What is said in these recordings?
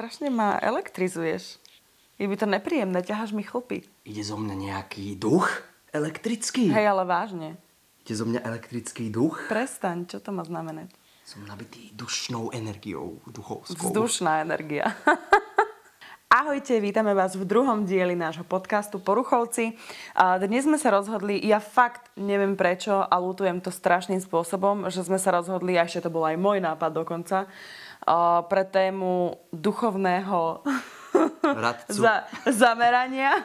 strašne ma elektrizuješ. Je by to nepríjemné, ťaháš mi chlpy. Ide zo mňa nejaký duch elektrický? Hej, ale vážne. Ide zo mňa elektrický duch? Prestaň, čo to má znamenať? Som nabitý dušnou energiou, duchovskou. Vzdušná energia. Ahojte, vítame vás v druhom dieli nášho podcastu Poruchovci. Dnes sme sa rozhodli, ja fakt neviem prečo a lutujem to strašným spôsobom, že sme sa rozhodli, a ešte to bol aj môj nápad dokonca, pre tému duchovného za, zamerania.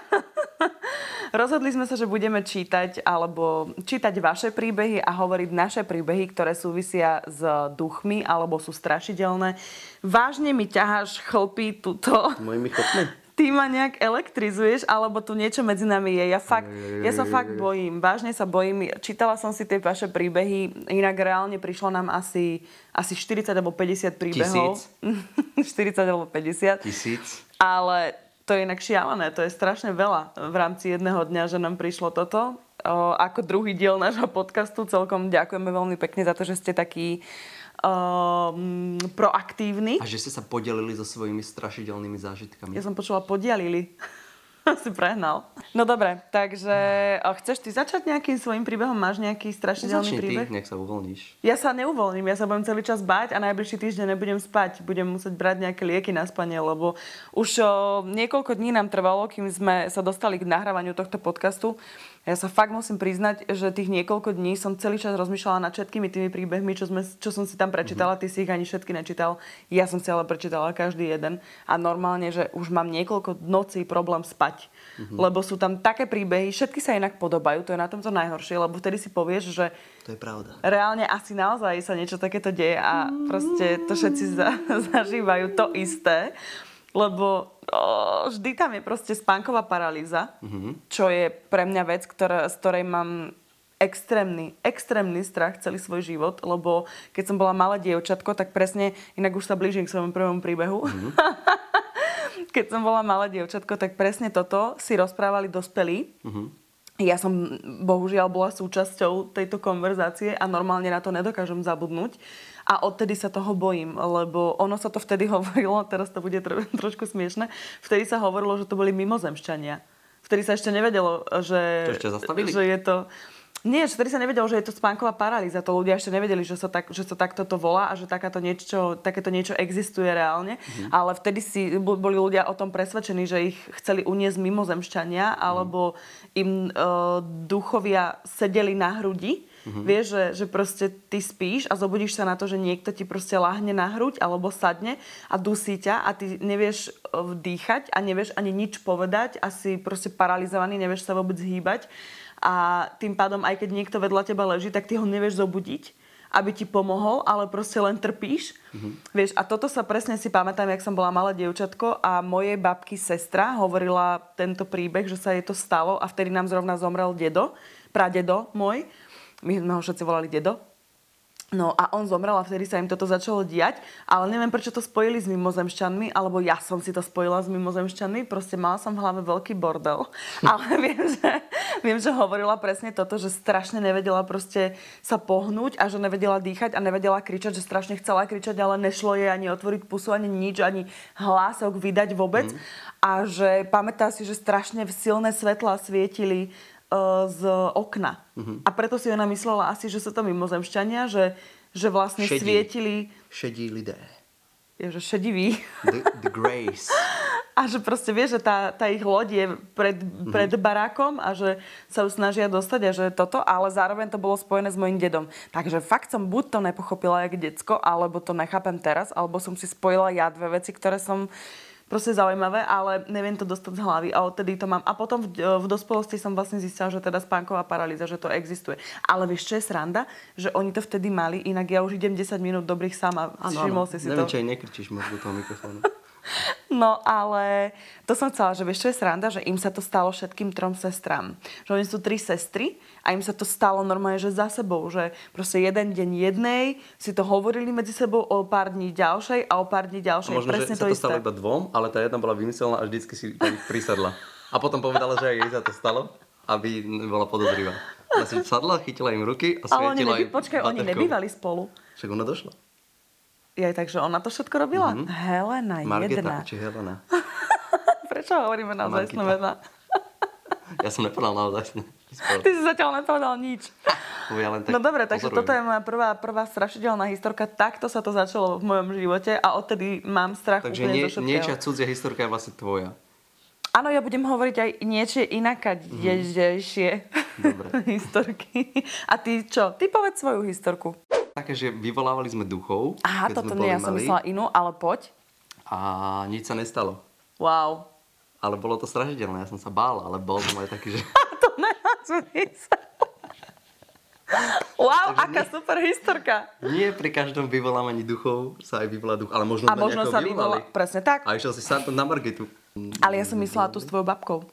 Rozhodli sme sa, že budeme čítať alebo čítať vaše príbehy a hovoriť naše príbehy, ktoré súvisia s duchmi alebo sú strašidelné. Vážne mi ťaháš chlpy tuto. Mojimi chopmi? Ty ma nejak elektrizuješ, alebo tu niečo medzi nami je. Ja, fakt, ja sa fakt bojím, vážne sa bojím. Čítala som si tie vaše príbehy, inak reálne prišlo nám asi, asi 40 alebo 50 príbehov. Tisíc. 40 alebo 50. Tisíc. Ale to je inak šialené, to je strašne veľa v rámci jedného dňa, že nám prišlo toto. O, ako druhý diel nášho podcastu celkom ďakujeme veľmi pekne za to, že ste takí um, proaktívni. A že ste sa podelili so svojimi strašidelnými zážitkami. Ja som počula podialili. si prehnal. No dobre, takže chceš ty začať nejakým svojim príbehom? Máš nejaký strašidelný Začni príbeh? ty, nech sa uvoľníš. Ja sa neuvoľním, ja sa budem celý čas báť a najbližší týždeň nebudem spať. Budem musieť brať nejaké lieky na spanie, lebo už o, niekoľko dní nám trvalo, kým sme sa dostali k nahrávaniu tohto podcastu. Ja sa fakt musím priznať, že tých niekoľko dní som celý čas rozmýšľala nad všetkými tými príbehmi, čo, sme, čo som si tam prečítala. Ty si ich ani všetky nečítal. Ja som si ale prečítala každý jeden. A normálne, že už mám niekoľko nocí problém spať. Lebo sú tam také príbehy, všetky sa inak podobajú, to je na tomto najhoršie, lebo vtedy si povieš, že To je pravda. reálne asi naozaj sa niečo takéto deje a proste to všetci za, zažívajú to isté. Lebo o, vždy tam je proste spánková paralýza, čo je pre mňa vec, ktorá, z ktorej mám extrémny, extrémny strach celý svoj život, lebo keď som bola malé dievčatko, tak presne, inak už sa blížim k svojmu prvému príbehu, keď som bola malé dievčatko, tak presne toto si rozprávali dospelí. Ja som bohužiaľ bola súčasťou tejto konverzácie a normálne na to nedokážem zabudnúť. A odtedy sa toho bojím, lebo ono sa to vtedy hovorilo, teraz to bude tro, trošku smiešne, vtedy sa hovorilo, že to boli mimozemšťania. Vtedy sa ešte nevedelo, že, To ešte zastavili? že je to... Nie, že vtedy sa nevedelo, že je to spánková paralýza. To ľudia ešte nevedeli, že sa, tak, že sa takto to volá a že takáto niečo, takéto niečo existuje reálne. Mhm. Ale vtedy si bo- boli ľudia o tom presvedčení, že ich chceli uniesť mimozemšťania Mhm. alebo im e, duchovia sedeli na hrudi. Mhm. Vieš, že, že proste ty spíš a zobudíš sa na to, že niekto ti proste láhne na hruď alebo sadne a dusí ťa a ty nevieš e, vdýchať a nevieš ani nič povedať a si proste paralizovaný, nevieš sa vôbec hýbať a tým pádom aj keď niekto vedľa teba leží, tak ty ho nevieš zobudiť aby ti pomohol, ale proste len trpíš. Vieš, a toto sa presne si pamätám, jak som bola malé dievčatko a mojej babky sestra hovorila tento príbeh, že sa jej to stalo a vtedy nám zrovna zomrel dedo, pradedo môj. My sme ho všetci volali dedo. No a on zomrel a vtedy sa im toto začalo diať, ale neviem, prečo to spojili s mimozemšťanmi, alebo ja som si to spojila s mimozemšťanmi, proste mala som v hlave veľký bordel, ale viem že, viem, že hovorila presne toto, že strašne nevedela proste sa pohnúť a že nevedela dýchať a nevedela kričať, že strašne chcela kričať, ale nešlo jej ani otvoriť pusu, ani nič, ani hlások vydať vôbec. A že pamätá si, že strašne silné svetlá svietili z okna. A preto si ona myslela asi, že sú to mimozemšťania, že, že vlastne Šedí. svietili, Šedí lidé. je, že šediví. The, the grace. A že proste vie, že tá, tá ich loď je pred, pred barákom a že sa ju snažia dostať a že toto, ale zároveň to bolo spojené s mojim dedom. Takže fakt som buď to nepochopila jak decko, alebo to nechápem teraz, alebo som si spojila ja dve veci, ktoré som proste zaujímavé, ale neviem to dostať z hlavy a odtedy to mám. A potom v, v dospelosti som vlastne zistila, že teda spánková paralýza, že to existuje. Ale vieš, čo je sranda? Že oni to vtedy mali, inak ja už idem 10 minút dobrých sama. Všimol si si Neviem, to? či aj nekričíš možno do toho mikrofónu. No ale to som chcela, že vieš, čo je sranda, že im sa to stalo všetkým trom sestrám. Že oni sú tri sestry a im sa to stalo normálne, že za sebou, že proste jeden deň jednej si to hovorili medzi sebou o pár dní ďalšej a o pár dní A ďalšej. možno, Presne že to sa to isté. stalo iba dvom, ale tá jedna bola vymyslená a vždycky si prisadla. A potom povedala, že aj jej sa to stalo, aby bola podozrivá. Ona si sadla, chytila im ruky a Ale oni, svietila neby, počkaj, oni nebývali spolu. Však ona došla. Ja takže ona to všetko robila? Mm-hmm. Helena, Margeta, jedna. či Helena. Prečo hovoríme naozaj mena? Ja som nepovedal naozaj. Ty si zatiaľ nepovedal nič. Ja len tak No dobre, takže pozorujem. toto je moja prvá, prvá strašidelná historka. Takto sa to začalo v mojom živote a odtedy mám strach Takže úplne nie, zo niečia cudzia historka je vlastne tvoja. Áno, ja budem hovoriť aj niečie inakadejšie Dobre. historky. A ty čo? Ty povedz svoju historku. Také, že vyvolávali sme duchov. Aha, toto nie, ja som myslela inú, ale poď. A nič sa nestalo. Wow. Ale bolo to strašidelné, ja som sa bál, ale bol som aj taký, že... To nemá zmysel. Wow, Takže aká super historka. Nie pri každom vyvolávaní duchov sa aj vyvolá duch, ale možno A možno sa vyvolali. vyvolá, presne tak. A išiel si sám na Margitu. Ale ja som myslela tu s tvojou babkou.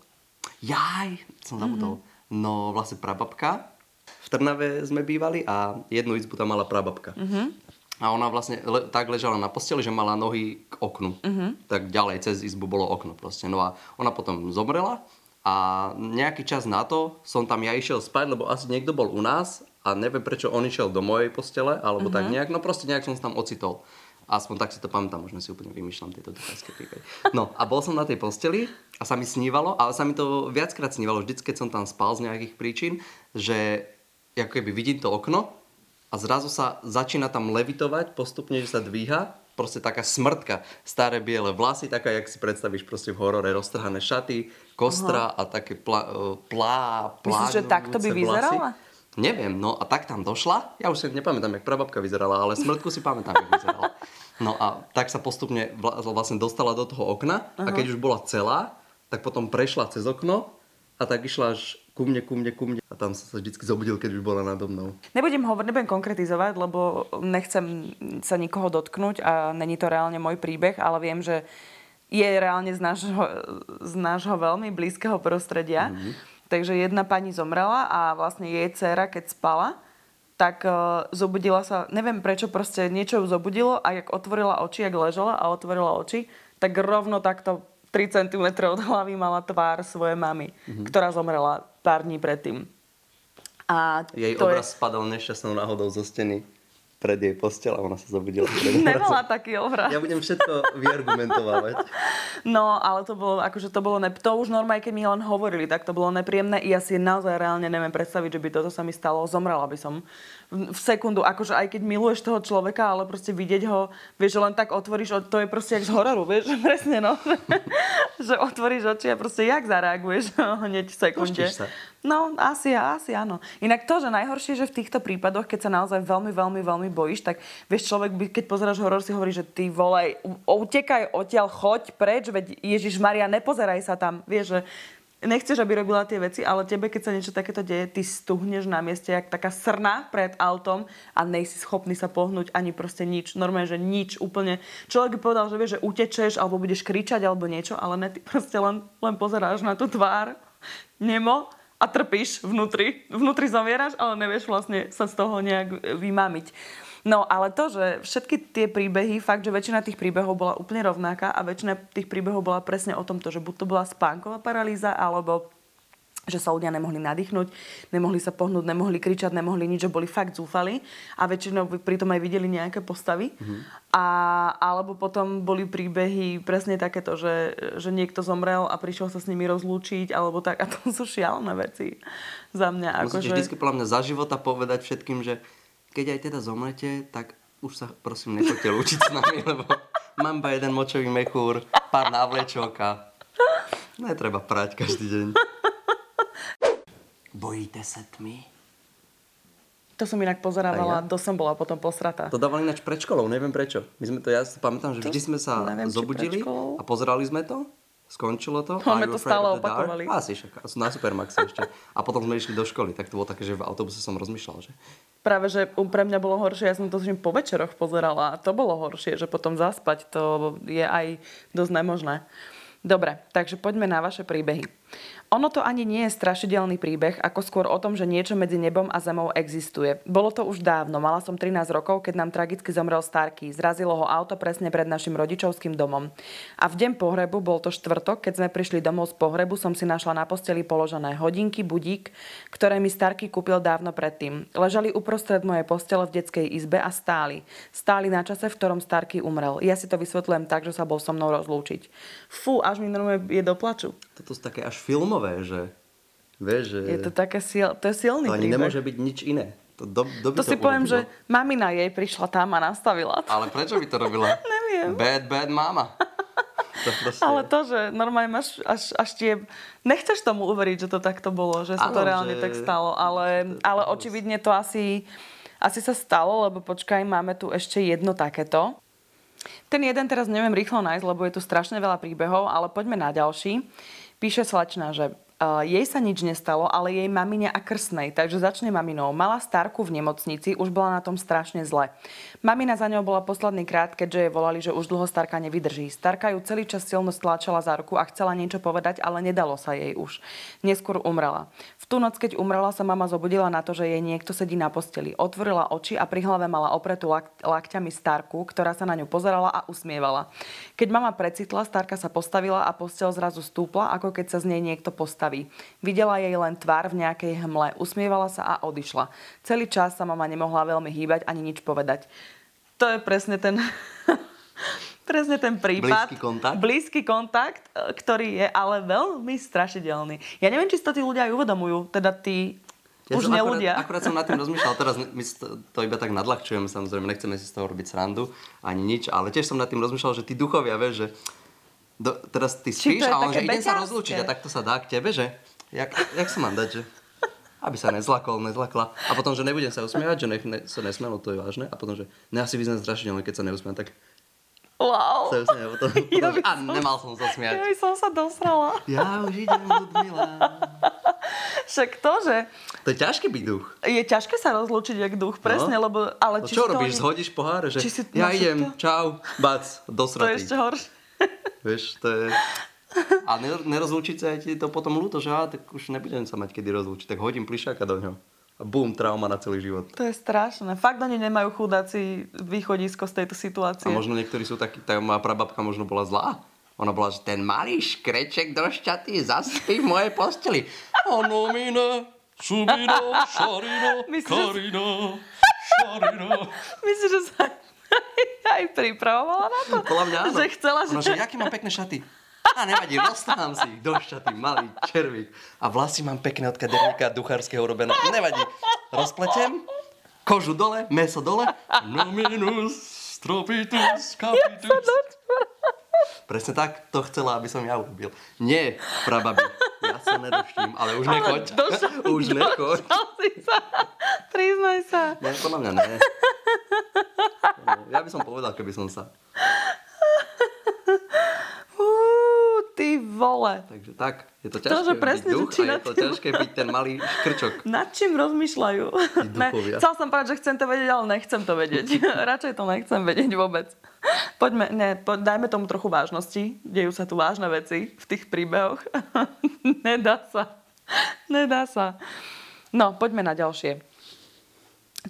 Jaj, som zabudol. Mhm. No vlastne prababka. V Trnave sme bývali a jednu izbu tam mala prababka. Mhm. A ona vlastne le- tak ležala na posteli, že mala nohy k oknu. Mhm. Tak ďalej cez izbu bolo okno proste. No a ona potom zomrela a nejaký čas na to som tam ja išiel spať, lebo asi niekto bol u nás a neviem prečo on išiel do mojej postele, alebo tak Mhm. nejak, no proste nejak som sa tam ocitol. Aspoň tak si to pamätám, možno si úplne vymýšľam tieto duchárske príbehy. No a bol som na tej posteli a sa mi snívalo, ale sa mi to viackrát snívalo, vždy, keď som tam spal z nejakých príčin, že ako keby vidím to okno a zrazu sa začína tam levitovať postupne, že sa dvíha, proste taká smrtka, staré biele vlasy, taká, jak si predstavíš proste v horore, roztrhané šaty, kostra a také plá, plá, Myslíš, že takto by vlasy. vyzerala? Neviem, no a tak tam došla. Ja už si nepamätám, jak prababka vyzerala, ale smrtku si pamätám, jak vyzerala. No a tak sa postupne vla- vlastne dostala do toho okna a keď už bola celá, tak potom prešla cez okno a tak išla až ku mne, ku mne, ku mne. A tam som sa vždycky zobudil, keď už bola nado mnou. Nebudem hovoriť, nebudem konkretizovať, lebo nechcem sa nikoho dotknúť a není to reálne môj príbeh, ale viem, že je reálne z nášho, z nášho veľmi blízkeho prostredia. Mm-hmm. Takže jedna pani zomrela a vlastne jej dcéra, keď spala, tak uh, zobudila sa, neviem prečo, proste niečo ju zobudilo a jak otvorila oči, jak ležala a otvorila oči, tak rovno takto 3 cm od hlavy mala tvár svojej mamy, mm-hmm. ktorá zomrela pár dní predtým. A Jej to obraz spadol nešťastnou náhodou zo steny pred jej postel a ona sa zobudila. Nemala taký obraz. Ja budem všetko vyargumentovať. No, ale to bolo, akože to bolo, ne... to už normálne, keď mi len hovorili, tak to bolo nepríjemné. I ja si naozaj reálne neviem predstaviť, že by toto sa mi stalo. Zomrela by som v, sekundu. Akože aj keď miluješ toho človeka, ale proste vidieť ho, vieš, že len tak otvoríš, to je proste jak z hororu, vieš, presne, no. že otvoríš oči a proste jak zareaguješ hneď v sekunde. Sa. No, asi, asi áno. Inak to, že najhoršie, že v týchto prípadoch, keď sa naozaj veľmi, veľmi, veľmi bojíš, tak vieš, človek, by, keď pozeráš horor, si hovorí, že ty volaj, utekaj odtiaľ, choď preč, veď Ježiš Maria, nepozeraj sa tam. Vieš, že nechceš, aby robila tie veci, ale tebe, keď sa niečo takéto deje, ty stuhneš na mieste, jak taká srna pred autom a nejsi schopný sa pohnúť ani proste nič. Normálne, že nič úplne. Človek by povedal, že vieš, že utečeš alebo budeš kričať alebo niečo, ale ne, ty proste len, len pozeráš na tú tvár nemo a trpíš vnútri. Vnútri zomieraš, ale nevieš vlastne sa z toho nejak vymamiť. No ale to, že všetky tie príbehy, fakt, že väčšina tých príbehov bola úplne rovnaká a väčšina tých príbehov bola presne o tomto, že buď to bola spánková paralýza, alebo že sa ľudia nemohli nadýchnuť, nemohli sa pohnúť, nemohli kričať, nemohli nič, že boli fakt zúfali a väčšinou pritom aj videli nejaké postavy. Mm-hmm. A, alebo potom boli príbehy presne takéto, že, že niekto zomrel a prišiel sa s nimi rozlúčiť, alebo tak. A to sú šialené veci za mňa. Musíte Akože... vždy podľa mňa za života povedať všetkým, že keď aj teda zomrete, tak už sa prosím nechoďte lúčiť s nami, lebo mám iba jeden močový mechúr, pár návlečok a netreba prať každý deň. Bojíte sa tmy? To som inak pozerávala, A ja? to som bola potom posratá. To dávali ináč pred školou, neviem prečo. My sme to, ja si pamätám, že To vždy sme sa neviem, zobudili a pozerali sme to. Skončilo to. No, sme to stále the dark? opakovali. Asi však, na Supermaxe ešte. A potom sme išli do školy, tak to bolo také, že v autobuse som rozmýšľal, že Práve, že pre mňa bolo horšie, ja som to že po večeroch pozerala a to bolo horšie, že potom zaspať to je aj dosť nemožné. Dobre, takže poďme na vaše príbehy. Ono to ani nie je strašidelný príbeh, ako skôr o tom, že niečo medzi nebom a zemou existuje. Bolo to už dávno, mala som 13 rokov, keď nám tragicky zomrel Starky. Zrazilo ho auto presne pred našim rodičovským domom. A v deň pohrebu, bol to štvrtok, keď sme prišli domov z pohrebu, som si našla na posteli položené hodinky, budík, ktoré mi Starky kúpil dávno predtým. Ležali uprostred mojej postele v detskej izbe a stáli. Stáli na čase, v ktorom Starky umrel. Ja si to vysvetľujem tak, že sa bol so mnou rozlúčiť. Fú, až mi normálne je do. Toto sú také až filmové, že... Vieš, že... Je to také sil, to je silný to ani príbeh. nemôže byť nič iné. To, do, do To si poviem, že mamina jej prišla tam a nastavila to. Ale prečo by to robila? Neviem. Bad, bad mama. To proste... Ale to, že normálne máš až, až tie... Nechceš tomu uveriť, že to takto bolo, že sa to reálne že- tak stalo, ale, ale očividne to asi, asi sa stalo, lebo počkaj, máme tu ešte jedno takéto. Ten jeden teraz neviem rýchlo nájsť, lebo je tu strašne veľa príbehov, ale poďme na ďalší. Píše slečna, že jej sa nič nestalo, ale jej mamine a krsnej, takže začne maminou. Mala starku v nemocnici, už bola na tom strašne zle. Mamina za ňou bola posledný krát, keďže jej volali, že už dlho starka nevydrží. Starka ju celý čas silno stláčala za ruku a chcela niečo povedať, ale nedalo sa jej už. Neskôr umrela. V tú noc, keď umrela, sa mama zobudila na to, že jej niekto sedí na posteli. Otvorila oči a pri hlave mala opretú lak- lakťami starku, ktorá sa na ňu pozerala a usmievala. Keď mama precitla, starka sa postavila a postel zrazu stúpla, ako keď sa z nej niekto postaví. Videla jej len tvár v nejakej hmle, usmievala sa a odišla. Celý čas sa mama nemohla veľmi hýbať ani nič povedať. To je presne ten... presne ten prípad. Blízky kontakt. Blízky kontakt, ktorý je ale veľmi strašidelný. Ja neviem, či si to tí ľudia aj uvedomujú, teda tí Ja už neľudia. Akurát, akurát som nad tým rozmýšľal, teraz my to, to iba tak nadľahčujeme, samozrejme, nechceme si z toho robiť srandu, ani nič, ale tiež som nad tým rozmýšľal, že tí duchovia, vieš, že do, teraz ty to spíš a on, že idem sa rozlúčiť a takto sa dá k tebe, že jak, jak sa mám dať, že aby sa nezlakol, nezlakla. A potom, že nebudem sa usmievať, že nech ne, sa nesmielo, to je vážne. A potom, že ne, asi vyznám strašidelné, keď sa neusmiem, tak Wow. sa usmiem. Potom, Ja potom a som- nemal som sa Ja smiať. by som sa dosrala. Ja už idem, Ludmila. Však to, že To je ťažké byť duch. je ťažké sa rozlúčiť jak duch, presne, No. lebo... Ale No či čo to robíš? ani- Zhodíš poháre, že si ja na idem, všetko? čau, bac, To je dosratý. ešte horšie. Vieš, to je... A ner- nerozlúčiť sa je ti to potom ľúto, že á, tak už nebudem sa mať kedy rozlúčiť, tak hodím plišáka do ňo. A bum, trauma na celý život. To je strašné. Fakt oni nemajú chudáci východisko z tejto situácie. A možno niektorí sú takí, tá moja prababka možno bola zlá. Ona bola, že ten malý škreček došťatý zaspí v mojej posteli. Ano, mine, subino, šarino, karino, šarino. Myslím, že sa aj pripravovala na to? Podľa mňa áno. Že chcela, že... Ona, že jaký mám pekné šaty. A nevadí, roztrhám si ich do šaty, malý červík. A vlasy mám pekné od kaderníka duchárskeho urobené. Nevadí, rozpletem, kožu dole, meso dole. No minus, stropitus, kapitus. Presne tak, to chcela, aby som ja urobil. Nie, prababi, sa nedoštím, ale už nechoď. Došla, už nechoď. došla si sa. Priznaj sa. Nie, podľa mňa ne. Ja by som povedal, keby som sa. Uú, ty vole. Takže tak, je to To, ťažké že presne, byť že duch či a je to tým- ťažké byť ten malý škrčok. Nad čím rozmýšľajú? Ne, chcel som povedať, že chcem to vedieť, ale nechcem to vedieť. Radšej to nechcem vedieť vôbec. Poďme, ne, po, dajme tomu trochu vážnosti. Dejú sa tu vážne veci v tých príbehoch. Nedá sa. Nedá sa. No, poďme na ďalšie.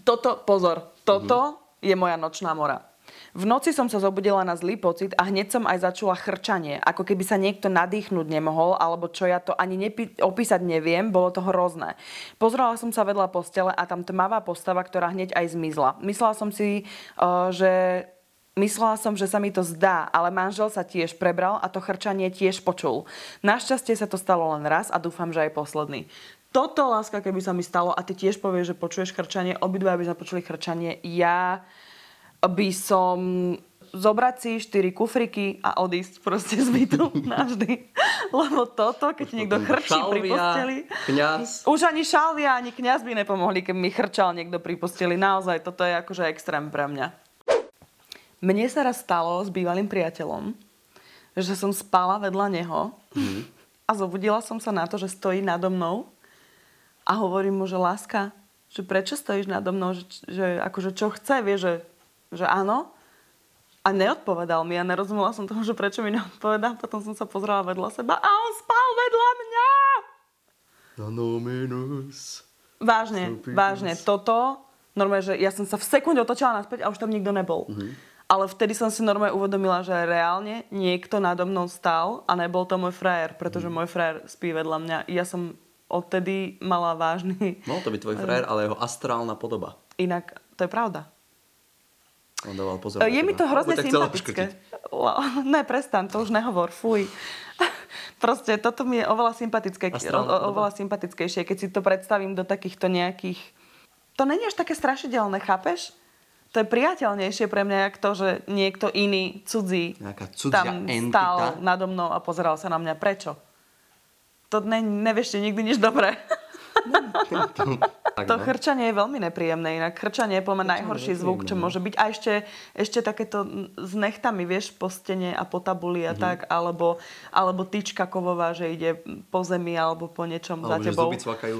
Toto, pozor, toto je moja nočná mora. V noci som sa zobudila na zlý pocit a hneď som aj začula chrčanie, ako keby sa niekto nadýchnuť nemohol, alebo čo ja to ani nepi- opísať neviem, bolo to hrozné. Pozrela som sa vedľa postele a tam tmavá postava, ktorá hneď aj zmizla. Myslela som si, uh, že Myslela som, že sa mi to zdá, ale manžel sa tiež prebral a to chrčanie tiež počul. Našťastie sa to stalo len raz a dúfam, že aj posledný. Toto, láska, keby sa mi stalo a ty tiež povieš, že počuješ chrčanie, obidva by sa počuli chrčanie, ja by som zobrať si štyri kufriky a odísť proste z bytu navždy. Lebo toto, keď niekto chrčí pri posteli... kniaz. Už ani šalvia, ani kňaz by nepomohli, keď mi chrčal niekto pri posteli. Naozaj, toto je akože extrém pre mňa. Mne sa raz stalo s bývalým priateľom, že som spala vedľa neho a zobudila som sa na to, že stojí nado mnou a hovorím mu, že láska, že prečo stojíš nado mnou, že, že akože čo chce, vie, že, že áno. A neodpovedal mi a nerozumela som tomu, že prečo mi neodpovedá. Potom som sa pozrela vedľa seba a on spal vedľa mňa. Fenomenus. Vážne, vážne. Toto, normálne, že ja som sa v sekunde otočila naspäť a už tam nikto nebol. Ale vtedy som si normálne uvedomila, že reálne niekto nado mnou stál a nebol to môj frajer, pretože môj frajer spí vedľa mňa. Ja som odtedy mala vážny... Mohol to byť tvoj frajer, ale jeho astrálna podoba. Inak, to je pravda. On dával pozor. Je mi to hrozne sympatické. ne, prestan, to už nehovor, fuj. Proste toto mi je oveľa, sympatické, o, oveľa sympatickejšie, keď si to predstavím do takýchto nejakých... To není až také strašidelné, chápeš? To je priateľnejšie pre mňa, jak to, že niekto iný, cudzí, Nejaká cudzia tam entita. stál nado mnou a pozeral sa na mňa. Prečo? To ne, nevieš nikdy nič dobré. To no. chrčanie je veľmi nepríjemné, inak chrčanie je podľa najhorší zvuk, čo no. môže byť. A ešte, ešte takéto s nechtami, vieš, po stene a po tabuli a tak, alebo, alebo tyčka kovová, že ide po zemi alebo po niečom za Alebo že tebou. zuby cvakajú.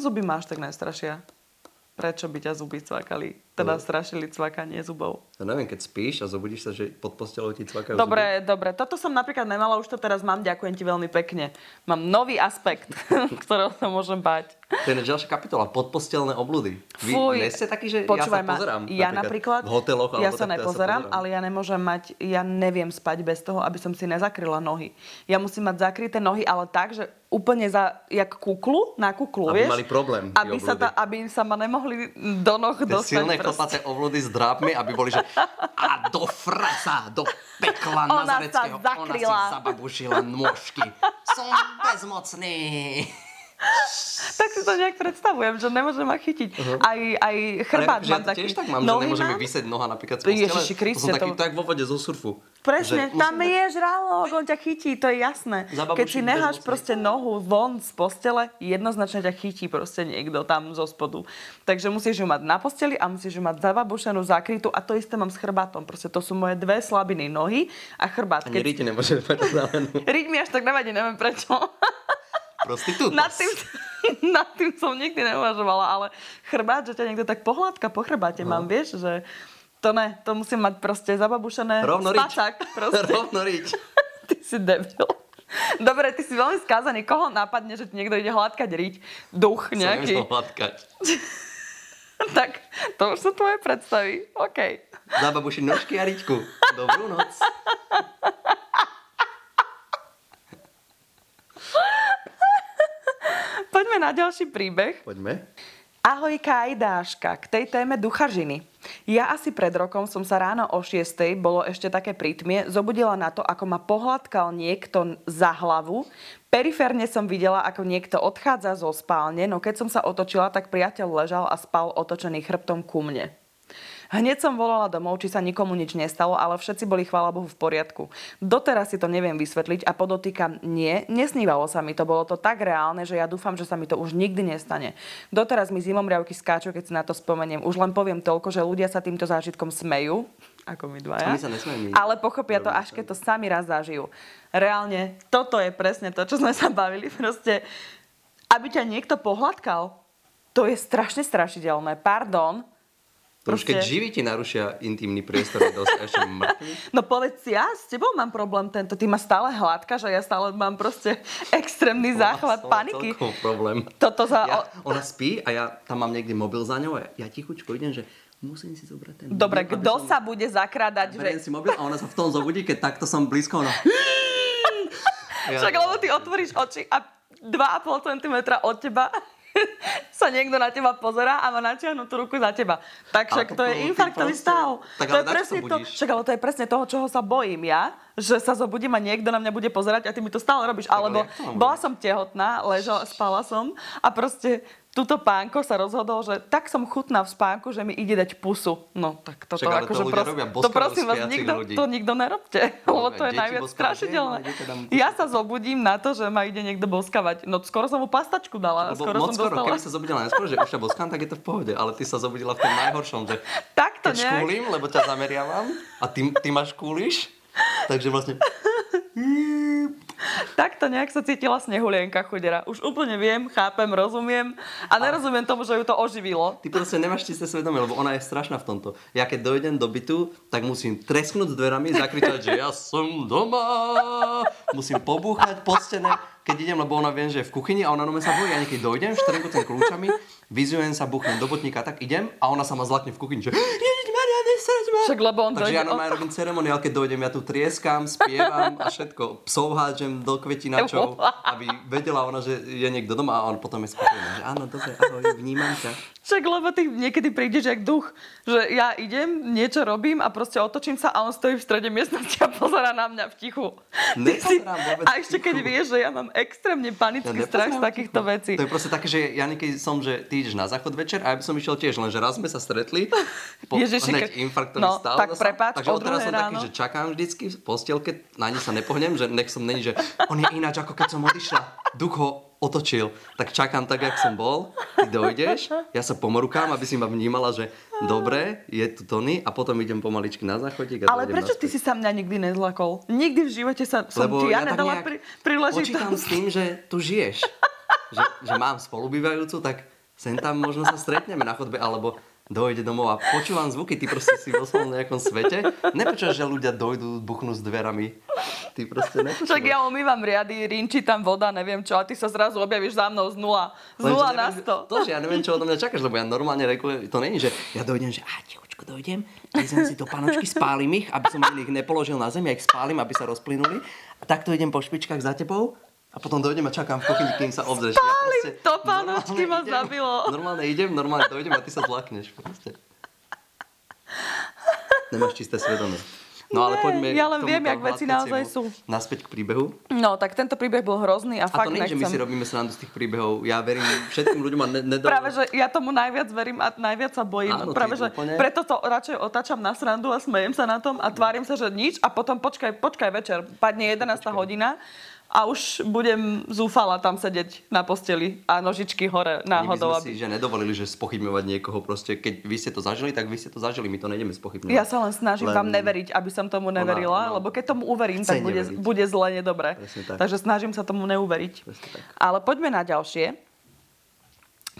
Zuby máš tak najstrašia. Prečo by ťa zuby cvakali? Teda No. strašili cvakanie zubov. Ja neviem, keď spíš a zobudíš sa, že pod postelou ti cvakajú Dobre, dobre. Toto som napríklad nemala, už to teraz mám. Ďakujem ti veľmi pekne. Mám nový aspekt, ktorého sa môžem zuby. To je ďalšia kapitola, podpostelné oblúdy. Vy Fuj, nie ste takí, že počúvaj ja sa ma, pozerám. Ja napríklad, v hoteloch ja sa nepozerám, pozerám. ale ja nemôžem mať, ja neviem spať bez toho, aby som si nezakryla nohy. Ja musím mať zakryté nohy, ale tak, že úplne za, jak kuklu, na kuklu, Aby vieš? mali problém, Aby sa, ta, aby sa ma nemohli do noh dostať. silné proste. chlpaté oblúdy s drápmi, aby boli, že a do frasa, do pekla Ona sa nazareckého. Ona zakryla. si zababušila nôžky. Som bezmocný. Tak si to nejak predstavujem, že nemôžem ma chytiť. Aj, aj chrbát mám ja taký. tiež tak mám, že nemôže mi vysieť noha napríklad z postele. Ježiši Kriste, to taký, tak vo vode zo surfu. Presne, Že tam musím je žralok, on ťa chytí, to je jasné. Keď si bezmocný. proste nohu von z postele, jednoznačne ťa chytí proste niekto tam zo spodu. Takže musíš ju mať na posteli a musíš ju mať zababušenú, zakrytú a to isté mám s chrbátom. Proste to sú moje dve slabiny, nohy a chrbát. Ani Keď... riti nemôže mať zelenú. Riť mi až tak nevadí, neviem prečo. Prostitútos. nad, tým, nad tým som nikdy neuvažovala, ale chrbát, že ťa niekto tak pohľadka po chrbáte mám, vieš, že to ne, to musím mať proste zababušené Rovno rič. spacák, proste. Rovno rič. Ty si debil. Dobre, ty si veľmi skázaný. Koho napadne, že ti niekto ide hladkať riť? Duch Som nejaký. nemusel hladkať. tak, to už sú tvoje predstavy. OK. Zababušiť nožky a riťku. Dobrú noc. Poďme na ďalší príbeh. Poďme. Ahojka aj Dáška, k tej téme duchažiny. Ja asi pred rokom som sa ráno o 6. bolo ešte také prítmie, zobudila na to, ako ma pohľadkal niekto za hlavu. Periférne som videla, ako niekto odchádza zo spálne, no keď som sa otočila, tak priateľ ležal a spal otočený chrbtom ku mne. Hneď som volala domov, či sa nikomu nič nestalo, ale všetci boli chvála Bohu v poriadku. Doteraz si to neviem vysvetliť a podotýkam, nie, nesnívalo sa mi to, bolo to tak reálne, že ja dúfam, že sa mi to už nikdy nestane. Doteraz mi zimomriavky skáču, keď si na to spomeniem. Už len poviem toľko, že ľudia sa týmto zážitkom smejú, ako my dvaja. My sa nesmejeme. Ale pochopia to, až keď to sami raz zažijú. Reálne, toto je presne to, čo sme sa bavili. Proste, aby ťa niekto pohľadkal, to je strašne strašidelné. Pardon, Už keď živí ti narušia intimný priestor, dosť ešte mŕtvy. No povedz ja s tebou mám problém tento. Ty ma stále hladkáš a ja stále mám proste extrémny záchvat Bola- bola paniky. problém. Toto za... Ja, ona spí a ja tam mám niekde mobil za ňou a ja tichučko idem, že musím si zobrať ten Dobre, mobil, aby kto som- sa bude zakrádať, Beriem že... si mobil a ona sa v tom zobudí, keď takto som blízko, ona... Ja- Však lebo ty otvoríš oči a 2,5 cm od teba sa niekto na teba pozerá a má natiahnutú ruku za teba. Tak však to to je infarktový stav. Tak to je presne to, však ale to je presne toho, čoho sa bojím ja, že sa zobudím a niekto na mňa bude pozerať a ty mi to stále robíš. ale Alebo bola som tehotná, ležala, spala som a proste túto pánko sa rozhodol, že tak som chutná v spánku, že mi ide dať pusu. No tak toto Však to akože ľudia pros- robia to prosím vás, nikto, ľudí. to nikto nerobte, lebo to je najviac strašidelné. Ja sa zobudím na to, že ma ide niekto boskavať. No skoro som mu pastačku dala. Lebo skoro moc som skoro, dostala. keby sa zobudila neskôr, že už ťa boskám, tak je to v pohode. Ale ty sa zobudila v tom najhoršom, že Takto keď nejak. škúlim, lebo ťa zameriavam a ty, ty ma škúliš, takže vlastne Takto nejak sa cítila snehulienka chudera. Už úplne viem, chápem, rozumiem a nerozumiem tomu, že ju to oživilo. ty proste nemáš čisté svedomie, lebo ona je strašná v tomto. Ja keď dojdem do bytu, tak musím tresknúť dverami, zakričať, že ja som doma, musím pobúchať po stene, keď idem, lebo ona viem, že je v kuchyni a ona no sa bojí, ja niekedy dojdem, štrnkujem kľúčami, vyzujem sa, buchnem do botníka, tak idem a ona sa ma zlakne v kuchyni, že Ježiš Maria, nesrať ma. Však lebo on Takže dojde ja normálne robím ceremoniál, keď dojdem, ja tu trieskam, spievam a všetko. Psov hádžem do kvetinačov, aby vedela ona, že je niekto doma a on potom je spokojný. Že áno, dobre, ahoj, vnímam ťa. Však lebo ty niekedy prídeš jak duch, že ja idem, niečo robím a proste otočím sa a on stojí v strede miestnosti a pozera na mňa v tichu. Si- vôbec A ešte tichu. keď vieš, že ja mám extrémne panický Ja strach z takýchto ticho. vecí. To je proste také, že ja niekedy som, že ty ideš na záchod večer a ja by som išiel tiež, lenže raz sme sa stretli, po, Ježiši, hneď infarkt, ktorý no, stál. tak zasa. prepáč, Takže o odteraz som druhej taký, ráno. že čakám vždycky v postielke, na ani sa nepohnem, že nech som není, že on je ináč, ako keď som odišla. Duch ho otočil. Tak čakám tak, jak som bol, ty dojdeš, ja sa pomorukám, aby si ma vnímala, že dobre, je tu Tony a potom idem pomaličky na záchodík a Ale prečo ty naspäť. si sa mňa nikdy nezlakol? Nikdy v živote sa, som Lebo ti ja, tak nedala pri, Počítam príležitosť. s tým, že tu žiješ. že, že mám spolubývajúcu, tak sem tam možno sa stretneme na chodbe, alebo dojde domov a počúvam zvuky, ty proste si vo svojom nejakom svete. Nepočúvaš, že ľudia dojdú, buchnú s dverami. Ty proste nepočúvaš. Však ja umývam riady, rinčí tam voda, neviem čo, a ty sa zrazu objavíš za mnou z nula. Z Lenže nula na sto. To, že ja neviem, čo odo mňa čakáš, lebo ja normálne rekujem, to není, že ja dojdem, že a tichučko dojdem, vezmem si to panočky, spálim ich, aby som ich nepoložil na zem, ja ich spálim, aby sa rozplynuli. A takto idem po špičkách za tebou a potom dojdem a čakám v kuchyni, kým sa obzrieš. Spálim proste to, normálne ma idem, zabilo. Normálne idem, normálne dojdem a ty sa zlakneš. Proste. Nemáš čisté svedomie. No ale poďme ja len viem, jak veci naozaj sú. Naspäť k príbehu. No, tak tento príbeh bol hrozný A a, fakt to nie, že my si nechcem. robíme srandu z tých príbehov. Ja verím všetkým ľuďom a ne, nedal... Práve, že ja tomu najviac verím a najviac sa bojím. Áno, Práve, že úplne. preto to radšej otáčam na srandu a smejem sa na tom a tvárim sa, že nič a potom počkaj, počkaj večer, padne 11. hodina a už budem zúfala tam sedieť na posteli a nožičky hore My náhodou. si Aby... že nedovolili, že spochybňovať niekoho proste. Keď vy ste to zažili, tak vy ste to zažili. My to nejdeme spochybňovať. Ja sa len snažím Len- vám neveriť, aby som tomu neverila, ona- lebo keď tomu uverím, tak bude, neveriť. bude zle nedobre. Tak. Takže snažím sa tomu neuveriť. Tak. Ale poďme na ďalšie.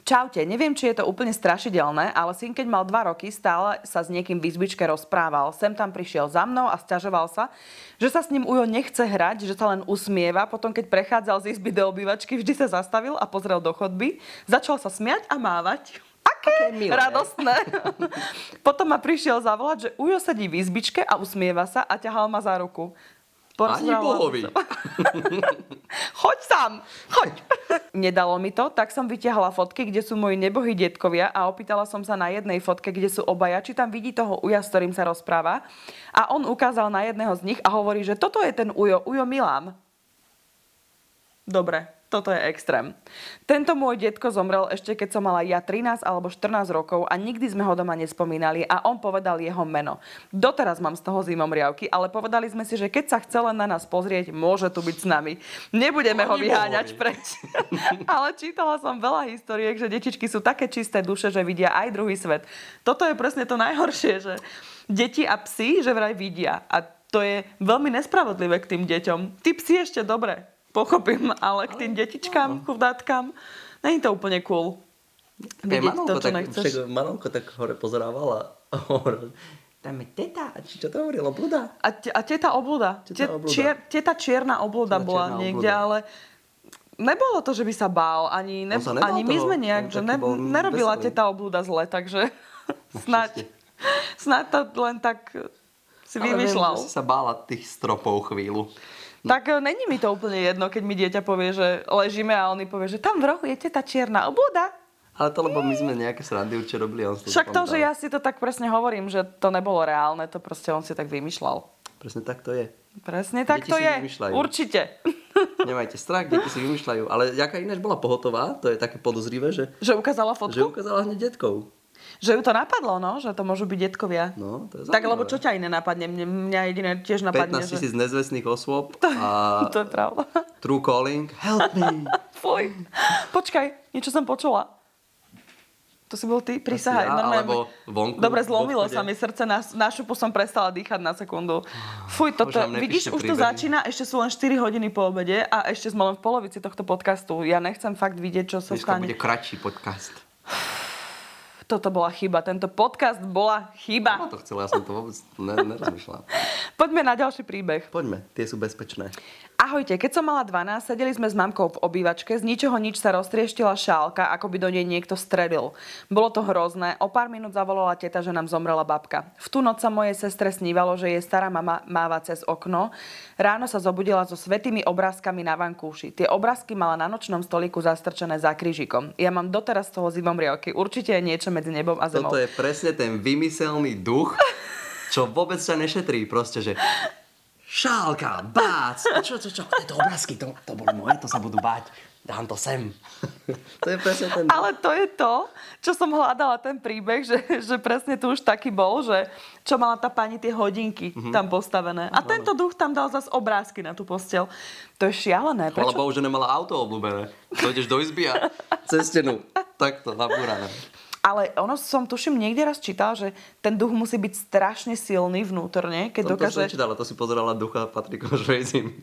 Čaute, neviem, či je to úplne strašidelné, ale syn, keď mal dva roky, stále sa s niekým v izbičke rozprával. Sem tam prišiel za mnou a sťažoval sa, že sa s ním Ujo nechce hrať, že sa len usmieva. Potom, keď prechádzal z izby do obývačky, vždy sa zastavil a pozrel do chodby. Začal sa smiať a mávať. Aké milé. radostné. Potom ma prišiel zavolať, že Ujo sedí v izbičke a usmieva sa a ťahal ma za ruku. Ani bohovi. som. choď sám, choď. Nedalo mi to, tak som vytiahla fotky, kde sú moji nebohí detkovia a opýtala som sa na jednej fotke, kde sú obaja, či tam vidí toho Uja, s ktorým sa rozpráva. A on ukázal na jedného z nich a hovorí, že toto je ten Ujo, Ujo Milán. Dobre, toto je extrém. Tento môj detko zomrel ešte keď som mala ja 13 alebo 14 rokov a nikdy sme ho doma nespomínali a on povedal jeho meno. Doteraz mám z toho zimom riavky, ale povedali sme si, že keď sa chce len na nás pozrieť, môže tu byť s nami. Nebudeme ho vyháňať bohovi. preč. ale čítala som veľa historiek, že detičky sú také čisté duše, že vidia aj druhý svet. Toto je presne to najhoršie, že deti a psi, že vraj vidia. A to je veľmi nespravodlivé k tým deťom. Ty psi ešte dobre, pochopím, ale k tým detičkám, chudátkam, není to úplne cool. Vidieť Manolko, to, čo tak, nechceš. však Manolko tak hore pozerávala a tam je teta, či čo to hovorilo, blúda? A, te, a teta oblúda. Teta Te- oblúda. Čier, teta čierna oblúda Teta bola čierna niekde, oblúda. ale nebolo to, že by sa bál. Ani, ne, sa ani my toho, sme nejak, že ne, nerobila veselý. teta oblúda zle, takže snáď, snáď to len tak si Ale vymýšľal. si sa bála tých stropov chvíľu. Tak e, není mi to úplne jedno, keď mi dieťa povie, že ležíme a on mi povie, že tam v rohu je teta čierna oblúda. Ale to lebo my sme nejaké srandy určite robili on Však to, že ja si to tak presne hovorím, že to nebolo reálne, to proste on si tak vymýšľal. Presne tak to je. Presne tak Deti to si je. vymýšľajú. Určite. Nemajte strach, deti si vymýšľajú. Ale jaká ináč bola pohotová, to je také podozrivé, že, Že ukázala že fotku? ukázala hneď detkov. Že ju to napadlo, no? Že to môžu byť detkovia. No, to je tak lebo čo ťa iné napadne? Mňa jediné tiež napadne, 15 že... tisíc nezvestných osôb a To je pravda. true calling. Help me. Fuj. Počkaj, niečo som počula. To si bol ty? Prisahaj. ja, normálne alebo vonku, Dobre, zlomilo sa mi srdce, na, na šupu som prestala dýchať na sekundu. Fuj, toto, vidíš, už to príbehy. začína, ešte sú len 4 hodiny po obede a ešte sme len v polovici tohto podcastu. Ja nechcem fakt vidieť, čo sa Dneska stane. bude kratší podcast. Toto bola chyba. Tento podcast bola chyba. to chcela, ja som to vôbec ne, nerozmýšľal. Poďme na ďalší príbeh. Poďme, tie sú bezpečné. Ahojte, keď som mala 12, sedeli sme s mamkou v obývačke, z ničoho nič sa roztrieštila šálka, ako by do nej niekto strelil. Bolo to hrozné, o pár minút zavolala teta, že nám zomrela babka. V tú noc sa mojej sestre snívalo, že jej stará mama máva cez okno. Ráno sa zobudila so svetými obrázkami na vankúši. Tie obrázky mala na nočnom stoliku zastrčené za krížikom. Ja mám doteraz z toho zivom riavky. Určite je niečo medzi nebom a zemou. Toto je presne ten vymyselný duch, čo vôbec sa nešetrí. Proste, že šálka, bác, čo, čo, čo, tieto obrázky, to, to boli moje, to sa budú báť. Dám to sem. to je presne ten. Ale to je to, čo som hľadala ten príbeh, že, že presne tu už taký bol, že čo mala tá pani tie hodinky Mhm. tam postavené. A tento duch tam dal zase obrázky na tú postel. To je šialené. Chvala Prečo? Bohu, že nemala auto obľúbené. Dojdeš do izby a cez stenu. Takto, nabúrané. Ale ono som tuším niekde raz čítal, že ten duch musí byť strašne silný vnútorne, keď To, to som dokáže... nečítala, to si pozerala ducha Patrika Švejzim.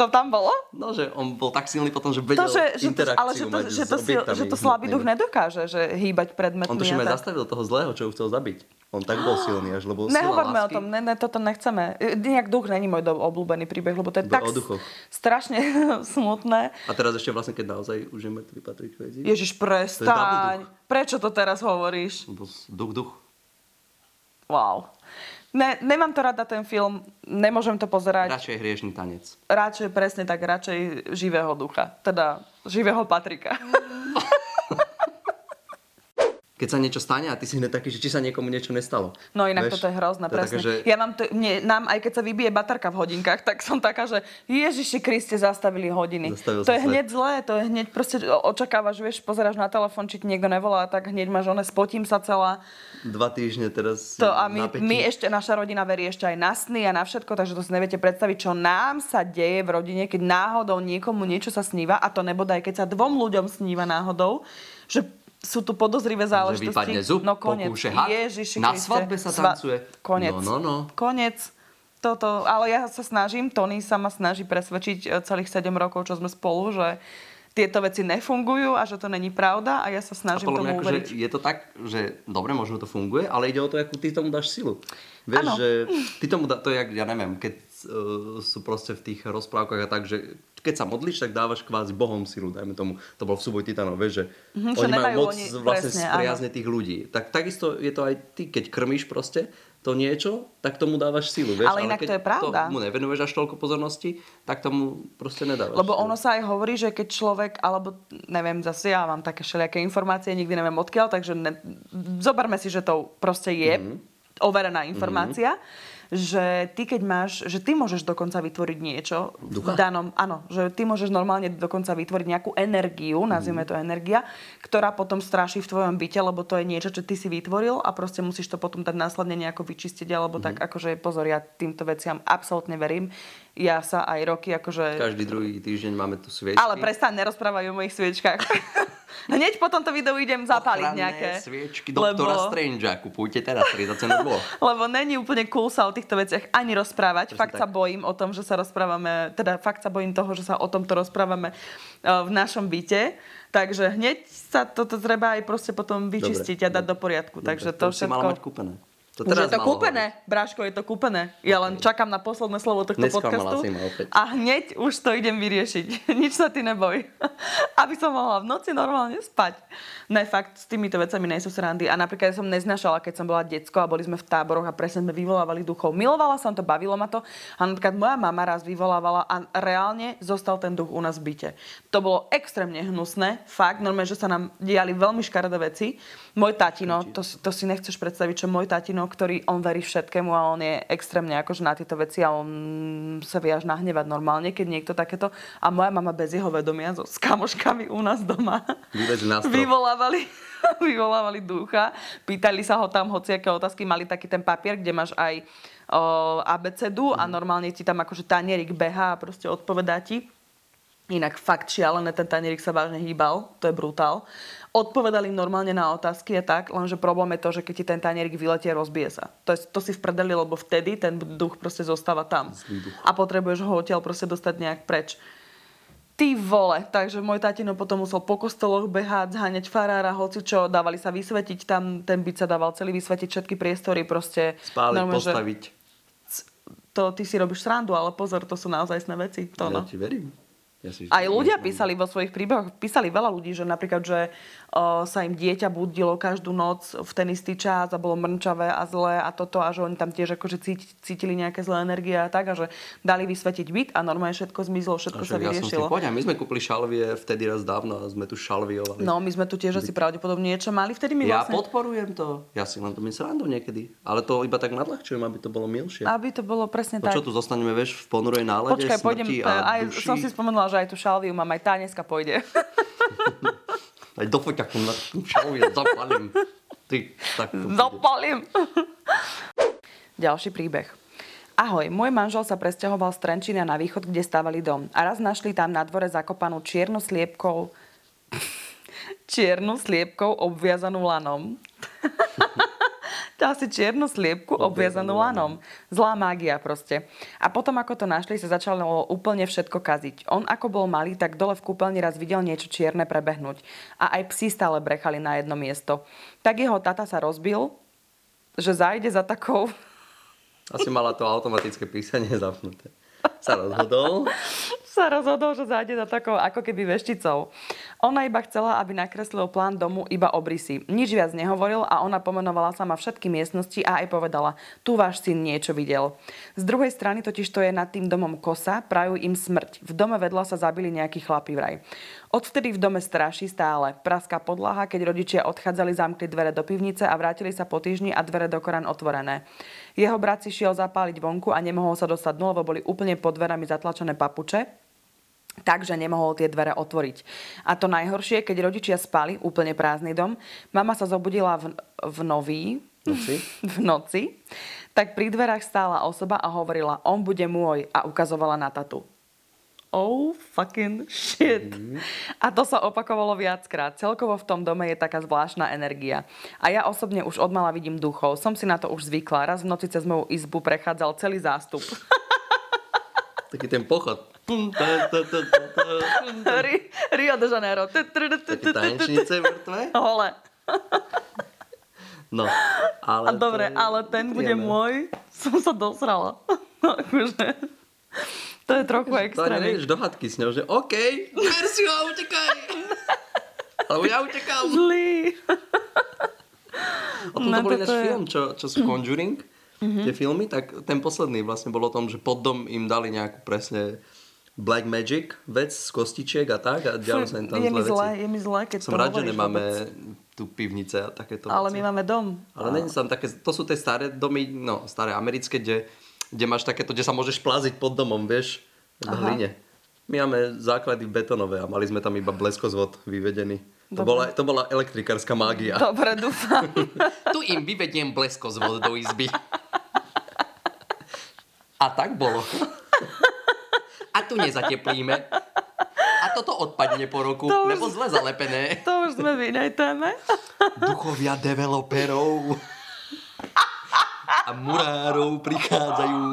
To tam bolo? No, že on bol tak silný potom, že vedel To, že, že to, interakciu ale že to, že, to, sil, že to slabý duch nedokáže, že hýbať predmetmi. On aj tak. zastavil toho zlého, čo ho chcel zabiť. On tak bol silný až, lebo Nehovorme o tom, ne, ne, toto nechceme. Nejak duch není môj obľúbený príbeh, lebo to je tak strašne smutné. A teraz ešte vlastne, keď naozaj už je mŕtvý Patrik Švejzi. Ježiš, prestaň. Prečo to teraz hovoríš? Duch, duch. Wow. Ne, nemám to rada ten film, nemôžem to pozerať. Radšej hriešný tanec. Radšej presne tak, radšej živého ducha. Teda živého Patrika. Keď sa niečo stane a ty si hneď taký, že či sa niekomu niečo nestalo. No inak Vieš? toto je hrozné, To presne. také, že Ja mám to, mne, nám, aj keď sa vybije baterka v hodinkách, tak som taká, že Ježiši Kriste, zastavili hodiny. Zastavil to je svet. hneď zlé, to je hneď proste očakávaš, vieš, pozeráš na telefón, či ti niekto nevolá, tak hneď máš one, spotím sa celá. dva týždne teraz To a my, my ešte, naša rodina verí ešte aj na sny a na všetko, takže to si neviete predstaviť, čo nám sa deje v rodine, keď náhodou niekomu niečo sa sníva a to nebodaj, keď sa dvom ľuďom sníva náhodou, že sú tu podozrivé Že záležitosti. vypadne zub, no konec. pokúše had. Ježiši Na Kriste. svadbe sa Sva- tancuje. Konec. No, no, no. Konec. Toto, ale ja sa snažím, Tony sa ma snaží presvedčiť e, celých 7 rokov, čo sme spolu, že tieto veci nefungujú a že to není pravda a ja sa A snažím mňa, tomu akože uveriť. je to tak, že dobre, možno to funguje, ale ide o to, akú ty tomu dáš silu. Vieš, Áno. že ty tomu dá, to je, ja neviem, keď sú proste v tých rozprávkach a tak, že keď sa modlíš, tak dávaš kvázi Bohom silu, dajme tomu. To bol v súboj Titanov, vieš, že Mhm, že oni majú moc oni- vlastne presne, spriazne tých ľudí. Tak takisto je to aj ty, keď krmíš proste to niečo, tak tomu dávaš silu, vieš. Ale inak keď to je pravda. tomu nevenuješ až toľko pozornosti, tak tomu proste nedávaš Lebo silu. ono sa aj hovorí, že keď človek, alebo neviem, zase ja mám také všelijaké informácie, nikdy neviem odkiaľ, takže ne, zoberme si, že to proste je Mhm. overená informácia, že ty keď máš, že ty môžeš dokonca vytvoriť niečo Ducha? v danom, áno, že ty môžeš normálne dokonca vytvoriť nejakú energiu, Mhm. nazvime to energia, ktorá potom stráši v tvojom byte, lebo to je niečo, čo ty si vytvoril a proste musíš to potom dať následne nejako vyčistiť, alebo tak Mhm. akože pozor, ja týmto veciam absolútne verím. Ja sa aj roky akože... Každý druhý týždeň máme tu sviečky. Ale prestaň, nerozprávaj o mojich sviečkách. Hneď po tomto videu idem zapáliť Ochranné nejaké. sviečky doktora lebo, Strangea. Kupujte teraz, 30 cent bolo. lebo není úplne cool sa o týchto veciach ani rozprávať. Presne fakt tak. sa bojím o tom, že sa rozprávame, teda fakt sa bojím toho, že sa o tomto rozprávame uh, v našom byte. Takže hneď sa toto treba aj proste potom vyčistiť a dať do poriadku. Takže to si mala mať všetko... kúpené. To Už je to kúpené, Bráško, je to kúpené. Ja len čakám na posledné slovo tohto Nesklamala podcastu. A hneď už to idem vyriešiť. Nič sa ty neboj. Aby som mohla v noci normálne spať. Ne, fakt, s týmito vecami nejsú srandy. A napríklad ja som neznašala, keď som bola decko a boli sme v táboroch a presne sme vyvolávali duchov. Milovala som to, bavilo ma to. A napríklad moja mama raz vyvolávala a reálne zostal ten duch u nás v byte. To bolo extrémne hnusné. Fakt, normálne, že sa nám diali veľmi škaredé veci. Môj tatino, to, to si nechceš predstaviť, čo môj tatino, ktorý on verí všetkému a on je extrémne akože na tieto veci a on sa vie až nahnevať normálne, keď niekto takéto. A moja mama bez jeho vedomia so, s kamoškami u nás doma vyvolávali, vyvolávali ducha. Pýtali sa ho tam hociaké otázky. Mali taký ten papier, kde máš aj o, abecedu a normálne ti tam akože tanierik beha a proste odpovedá ti. Inak fakt šialené, ten tanierik sa vážne hýbal, to je brutál. Odpovedali im normálne na otázky a tak, lenže problém je to, že keď ti ten tanierik vyletie, rozbije sa. To, je, to si vpredeli, lebo vtedy ten duch proste zostáva tam. A potrebuješ ho odtiaľ proste dostať nejak preč. Ty vole, takže môj tatino potom musel po kostoloch behať, zháňať farára, hoci čo, dávali sa vysvetiť tam, ten byt sa dával celý vysvetiť, všetky priestory proste. Spáliť, normálne, že postaviť. To ty si robíš srandu, ale pozor, to sú naozaj veci. To, no. Ja ti verím. Ja si Aj ľudia písali vo svojich príbehoch, písali veľa ľudí, že napríklad, že o, sa im dieťa budilo každú noc v ten istý čas a bolo mrnčavé a zlé a toto a že oni tam tiež akože cíti, cítili nejaké zlé energie a tak a že dali vysvetiť byt a normálne všetko zmizlo, všetko sa ja som tým vyriešilo. poďa. My sme kúpili šalvie vtedy raz dávno a sme tu šalviovali. No, my sme tu tiež asi pravdepodobne niečo mali vtedy my ja vlastne... podporujem to. Ja si len to myslím srandu niekedy. Ale to iba tak nadľahčujem, aby to bolo milšie. Aby to bolo presne No tak. čo tu zostaneme, vieš, v ponurej nálade, Počkaj, pôjdem, to, a aj duši. som si spomenula, že aj tu šalviu mám, aj tá dneska pôjde. Aj do foťaku na šalvie zapalím. Ty, tak. Zapalím. Ďalší príbeh. Ahoj, môj manžel sa presťahoval z Trenčína na východ, kde stavali dom. A raz našli tam na dvore zakopanú čiernu sliepkou čiernu sliepkou obviazanú lanom. to asi čiernu sliepku obviazanú lanom. Zlá mágia proste. A potom, ako to našli, sa začalo úplne všetko kaziť. On, ako bol malý, tak dole v kúpeľni raz videl niečo čierne prebehnúť. A aj psi stále brechali na jedno miesto. Tak jeho tata sa rozbil, že zajde za takou Asi mala to automatické písanie zapnuté. Sa rozhodol. sa rozhodol, že zájde za takou ako keby vešticou. Ona iba chcela, aby nakreslil plán domu iba obrysy. Nič viac nehovoril a ona pomenovala sama všetky miestnosti a aj povedala, tu váš syn niečo videl. Z druhej strany totiž to je nad tým domom kosa, prajú im smrť. V dome vedľa sa zabili nejakí chlapi vraj. Odvtedy v dome straší stále. Praská podlaha, keď rodičia odchádzali, zamkli dvere do pivnice a vrátili sa po týždni a dvere do Korán otvorené. Jeho brat si šiel zapáliť vonku a nemohol sa dostať dnu, lebo boli úplne pod dverami zatlačené papuče takže nemohol tie dvere otvoriť. A to najhoršie, keď rodičia spali, úplne prázdny dom, mama sa zobudila v, v nový, Noci? v noci, tak pri dverách stála osoba a hovorila, on bude môj a ukazovala na tatu. Oh fucking shit. A to sa opakovalo viackrát. Celkovo v tom dome je taká zvláštna energia. A ja osobne už odmala vidím duchov. Som si na to už zvykla. Raz v noci cez moju izbu prechádzal celý zástup. Taký ten pochod. Rio de Janeiro. Tanečnice mŕtve. Hole. No, ale A dobre, to je ale ten bude príjemné. môj. Som sa dosrala. No, akože, to je trochu To ani extrémne. nevieš do s ňou, že OK, ber si ho a utekaj. Alebo ja utekám. Zlý. A toto No, bol toto náš je- film, čo, čo sú Conjuring, tie filmy, tak ten posledný vlastne bol o tom, že pod dom im dali nejakú presne black magic vec z kostičiek a tak a dialo sa im tam je zlé mi zle, veci. je mi zle, keď Som to rád, že nemáme vôbec. tu pivnice a takéto Ale veci. my máme dom. Ale není tam také, to sú tie staré domy, no staré americké, kde, kde máš takéto, kde sa môžeš pláziť pod domom, vieš, v Aha. hline. My máme základy betonové a mali sme tam iba bleskozvod vyvedený. To bola, to bola elektrikárska mágia. Dobre, dúfam. Tu im vyvediem bleskozvod do izby. A tak bolo. A tu nezateplíme. A toto odpadne po roku, To už- lebo zle zalepené. To už sme v inej téme. Duchovia developerov a murárov prichádzajú.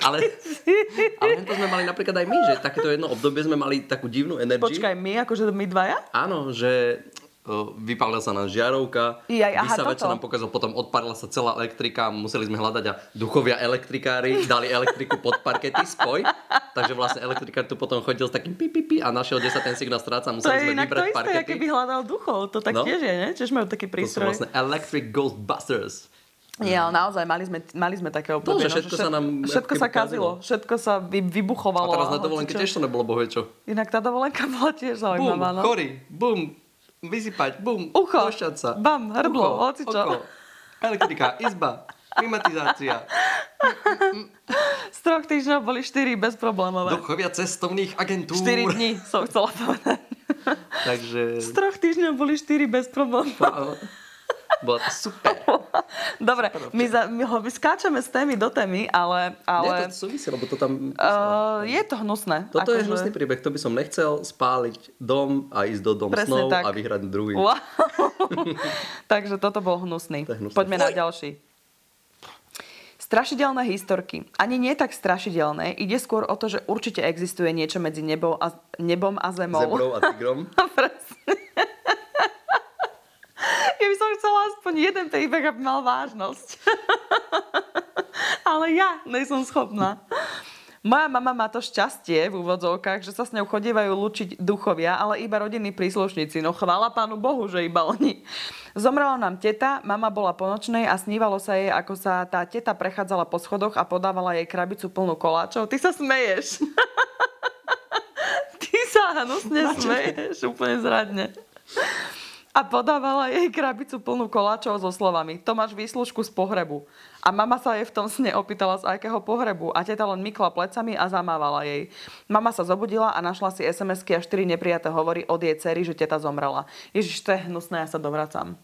Ale, ale to sme mali napríklad aj my, že takéto jedno obdobie sme mali takú divnú energiu. Počkaj, my, akože my dvaja? Áno, že vypálila sa nám žiarovka, Jaj, aha, vysavač sa nám pokazal, potom odparila sa celá elektrika, museli sme hľadať a duchovia elektrikári dali elektriku pod parkety, spoj. Takže vlastne elektrikár tu potom chodil s takým pi, pi, pi a našiel, kde sa ten signál stráca, To museli je sme inak to vybrať isté, parkety. aké by hľadal duchov. To tak No. tiež je, ne? Tiež majú taký To sú prístroj. vlastne Electric Ghostbusters. Nie, ale naozaj, mali sme, mali sme také obdobie. že no, všetko sa nám Všetko sa keby kazilo. Všetko sa vy, vybuchovalo. A teraz na dovolenke tiež to nebolo bohe čo. Inak tá dovolenka bola tiež Bum, zaujímavá. no. chorý, bum, vysypať, bum, Ucho, sa. bam, hrdlo, hocičo. oko, Elektrika, izba, klimatizácia, Z troch týždňov boli štyri bezproblémové. duchovia cestovných agentúr. 4 dní som chcela povedať. Takže Z troch týždňov boli štyri bez problémov. áno, bolo to super. Dobre, my, za, my, ho, my skáčeme z témy do témy, ale... Nie, ale to súvisí, lebo to tam... uh, je to hnusné. Toto je akože- hnusný príbeh, to by som nechcel spáliť dom a ísť do dom Presne snov tak. a vyhrať druhý. Wow. Takže toto bol hnusný. To je hnusné. Poďme na Fuj. ďalší. Strašidelné historky. Ani nie tak strašidelné. Ide skôr o to, že určite existuje niečo medzi nebou a, nebom a zemou. Zebrou a tigrom. Presne. Keby som chcela aspoň jeden príbeh, aby mal vážnosť. Ale ja nejsem schopná. Moja mama má to šťastie v úvodzovkách, že sa s ňou chodievajú lučiť duchovia, ale iba rodinní príslušníci. No chvála pánu Bohu, že iba oni. Zomrela nám teta, mama bola po nočnej a snívalo sa jej, ako sa tá teta prechádzala po schodoch a podávala jej krabicu plnú koláčov. Ty sa smeješ. Ty sa hnusne smeješ, úplne zradne a podávala jej krabicu plnú koláčov so slovami to máš výslužku z pohrebu. A mama sa jej v tom sne opýtala z akého pohrebu a teta len mykla plecami a zamávala jej. Mama sa zobudila a našla si SMS-ky a 4 neprijaté hovory od jej cery, že teta zomrela. Ježiš, to je hnusné, ja sa dovracam.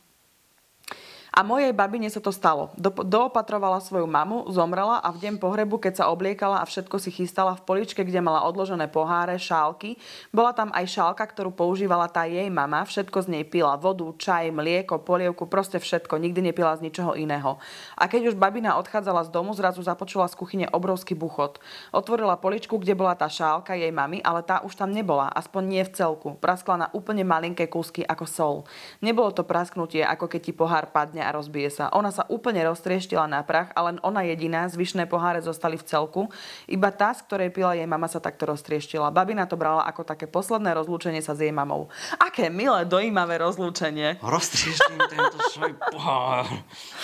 A mojej babine sa to stalo. Do, doopatrovala svoju mamu, zomrela a v deň pohrebu, keď sa obliekala a všetko si chystala v poličke, kde mala odložené poháre, šálky, bola tam aj šálka, ktorú používala tá jej mama, všetko z nej pila, vodu, čaj, mlieko, polievku, proste všetko, nikdy nepila z ničoho iného. A keď už babina odchádzala z domu, zrazu započula z kuchyne obrovský buchot. Otvorila poličku, kde bola tá šálka jej mamy, ale tá už tam nebola, aspoň nie v celku. Praskla na úplne malinké kúsky ako sol. Nebolo to prasknutie, ako keď ti pohár padne a rozbije sa. Ona sa úplne roztrieštila na prach a len ona jediná, zvyšné poháre zostali v celku. Iba tá, z ktorej pila jej mama, sa takto roztrieštila. Babina to brala ako také posledné rozlúčenie sa s jej mamou. Aké milé, dojímavé rozlúčenie. Roztrieštím tento svoj pohár.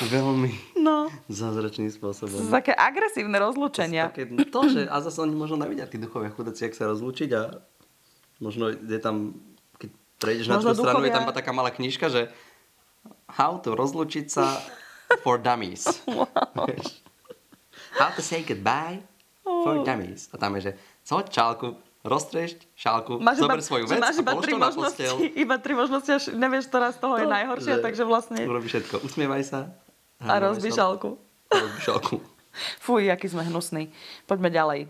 Veľmi No, zázračným spôsobom. také agresívne rozlúčenia. Také to, že, a zase oni možno nevidia, tí duchovia chudáci, jak sa rozlúčiť a možno je tam, prejdeš na Možno tú stranu, je tam taká malá knižka, že How to rozlúčiť sa for dummies. Vieš? How to say goodbye for dummies. A tam je, že co, čálku, roztriešť šálku, zober svoju že vec máš iba tri to možnosti, iba tri možnosti, až nevieš, ktorá z toho je najhoršia, Že takže vlastne Urobí všetko. Usmievaj sa. a rozbí šálku. A rozbí šálku. Fuj, aký sme hnusní. Poďme ďalej.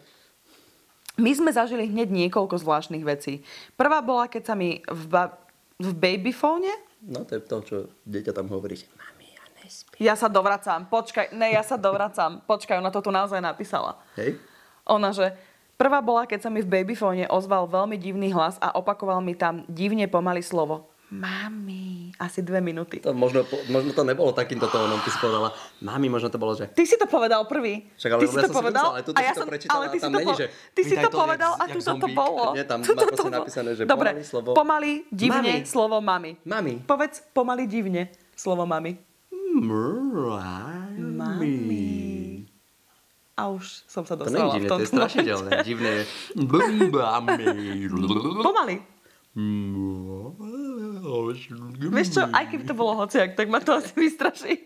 My sme zažili hneď niekoľko zvláštnych vecí. Prvá bola, keď sa mi v, ba- v babyfóne No to je to, čo dieťa tam hovorí. že Mami, ja nespím. Ja sa dovracam. Počkaj, ne, ja sa dovracam. Počkaj, ona to tu naozaj napísala. Hej? Ona, že prvá bola, keď sa mi v babyfóne ozval veľmi divný hlas a opakoval mi tam divne pomaly slovo. Mami. Asi dve minúty. To možno, možno to nebolo takýmto tónom, ty si povedala. Mami, možno to bolo, že... Ty si to povedal prvý. Však ale ty si to si povedal. ale a ja to som, ale ty si to, není, po- že ty si to to povedal a tu to bolo. Nie, tam má to proste napísané, že Dobre, pomaly slovo pomaly, divne, mami. slovo mami. Mami. Povedz pomaly divne slovo mami. Mami. A už som sa To dostala v divné, tom to je strašidelné. Divné je... Pomaly. Vieš čo, aj keby to bolo hociak, tak ma to asi vystraší.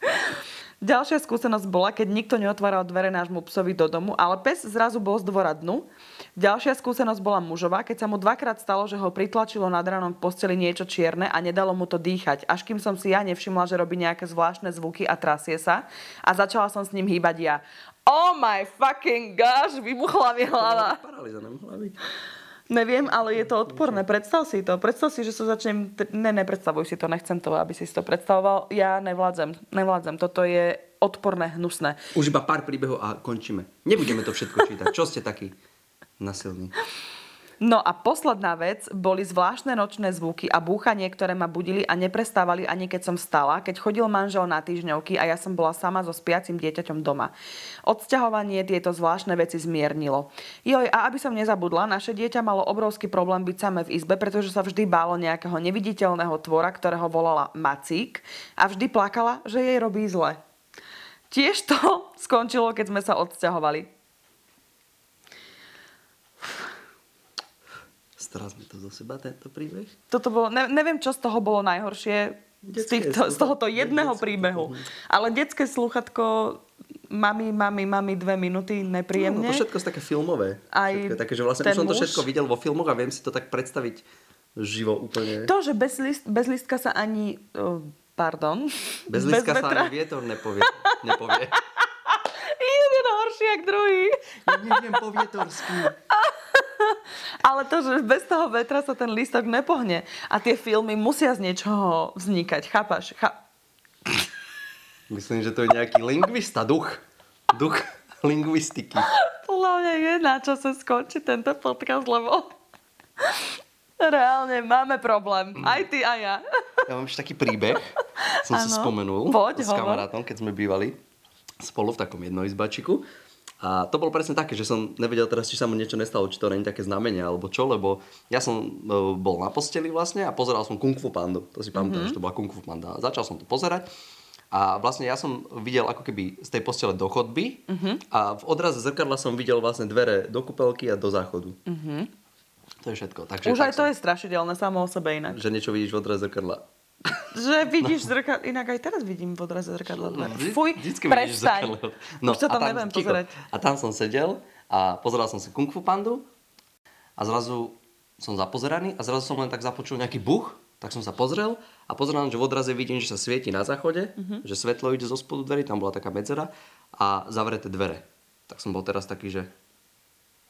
Ďalšia skúsenosť bola, keď nikto neotváral dvere nášmu psovi do domu, ale pes zrazu bol z dvora dnu. Ďalšia skúsenosť bola mužová, keď sa mu dvakrát stalo, že ho pritlačilo nad ránom v posteli niečo čierne a nedalo mu to dýchať. Až kým som si ja nevšimla, že robí nejaké zvláštne zvuky a trasie sa a začala som s ním hýbať ja. Oh my fucking gosh, vybuchla mi hlava. Paralýza. Neviem, ale je to odporné. Predstav si to. Predstav si, že sa začnem... Ne, nepredstavuj si to. Nechcem to, aby si to predstavoval. Ja nevládzem. Nevládzem. Toto je odporné, hnusné. Už iba pár príbehov a končíme. Nebudeme to všetko čítať. Čo ste takí nasilní? No a posledná vec boli zvláštne nočné zvuky a búchanie, ktoré ma budili a neprestávali ani keď som stala, keď chodil manžel na týždňovky a ja som bola sama so spiacim dieťaťom doma. Odsťahovanie tieto zvláštne veci zmiernilo. Joj, a aby som nezabudla, naše dieťa malo obrovský problém byť samé v izbe, pretože sa vždy bálo nejakého neviditeľného tvora, ktorého volala Macík a vždy plakala, že jej robí zle. Tiež to skončilo, keď sme sa odsťahovali. Stral sme to zo seba, tento príbeh? Toto bolo, ne, neviem, čo z toho bolo najhoršie, z, týchto, z tohoto jedného Detské, príbehu. Ale detské sluchatko, mami, mami, mami, dve minúty, No, nepríjemne. to všetko je také filmové. Aj všetko také, že vlastne už som to muž. všetko videl vo filmoch a viem si to tak predstaviť živo úplne. To, že bez, list, bez listka sa ani... Pardon. Bez lístka sa vetra. ani vietor nepovie. nepovie. Jeden horší jak druhý. Ja neviem po vietorsky. Ale to, že bez toho vetra sa ten lístok nepohne. A tie filmy musia z niečoho vznikať. Chápaš? Chá... Myslím, že to je nejaký lingvista, duch. duch lingvistiky. Podľa mňa je na čase skončiť tento podcast, lebo reálne máme problém. Aj ty, aj ja. Ja mám ešte taký príbeh, som si Áno. spomenul Poď, s hovor. kamarátom, keď sme bývali spolu v takom jednoizbačiku. A to bolo presne také, že som nevedel teraz, či sa mu niečo nestalo, či to není také znamenie alebo čo, lebo ja som e, bol na posteli vlastne a pozeral som Kung Fu Pandu. To si pamätám, Mhm. že to bola Kung Fu Panda. A začal som to pozerať a vlastne ja som videl ako keby z tej postele do chodby Mhm. a v odraze zrkadla som videl vlastne dvere do kúpelky a do záchodu. To je všetko. Takže. Už tak aj to som- je strašidelné samo o sebe inak. Že niečo vidíš v odraze zrkadla. Že vidíš zrkadlo, inak aj teraz vidím v odraze zrkadla dvere. Vždy- Fuj, vždycky prestaň. zrkadlo. Už sa a tam neviem ticho. pozerať. A tam som sedel a pozeral som si Kung Fu Pandu a zrazu som zapozeraný a zrazu som len tak započul nejaký buch, tak som sa pozrel a pozerám, že v odraze vidím, že sa svieti na záchode, Mhm. že svetlo ide zo spodu dverí, tam bola taká medzera a zavreté dvere. Tak som bol teraz taký, že,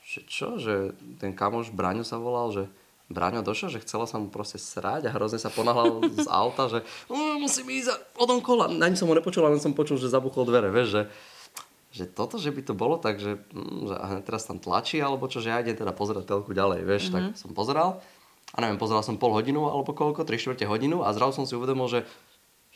že čo, že ten kamoš Braňo sa volal, že Braňo došiel, že chcela sa mu proste srať a hrozne sa ponáhľal z auta, že "Mm, musím ísť odom kola. Ani som ho nepočul, len som počul, že zabuchol dvere, vieš, že, že toto, že by to bolo tak, že, mm, že teraz tam tlačí, alebo čo, že ja idem teda pozerať telku ďalej, vieš, mm-hmm. tak som pozeral a neviem, pozeral som pol hodinu alebo koľko, 3 čtvrte hodinu a zrazu som si uvedomil, že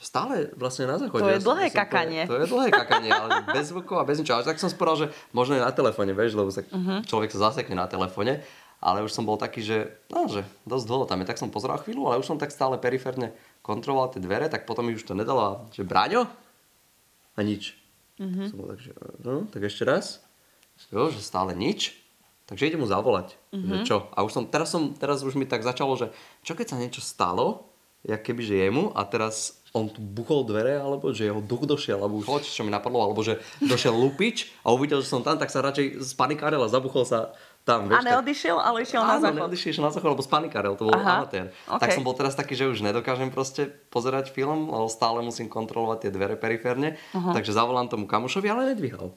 stále vlastne na záchode. To je dlhé ja som- kakanie. To je, to je dlhé kakanie, ale bez zvukov a bez ničoho. Tak som sporal, že možno je na telefóne, vieš, lebo sa, uh-huh. človek sa zasekne na telefóne. Ale už som bol taký, že, no, že dosť dlho tam je. Tak som pozeral chvíľu, ale už som tak stále periférne kontroloval tie dvere, tak potom mi už to nedalo. A že Braňo? A nič. Uh-huh. Som bol tak, že, no, tak ešte raz. Jo, že stále nič. Takže idem mu zavolať. Uh-huh. Že čo? A už som, teraz, som, teraz už mi tak začalo, že čo keď sa niečo stalo, jak keby že jemu a teraz on tu buchol dvere, alebo že jeho duch došiel, alebo už čo mi napadlo, alebo že došiel lupič a uvidel, že som tam, tak sa radšej spanikárel a zabuchol sa tam. A Vieš, tak- neodišiel, ale išiel na Áno, záchod. neodišiel išiel na záchod, lebo spanikárel, to bol Aha, amatér. okej. Tak som bol teraz taký, že už nedokážem proste pozerať film, lebo stále musím kontrolovať tie dvere periférne, takže zavolám tomu kamošovi, ale nedvíhal.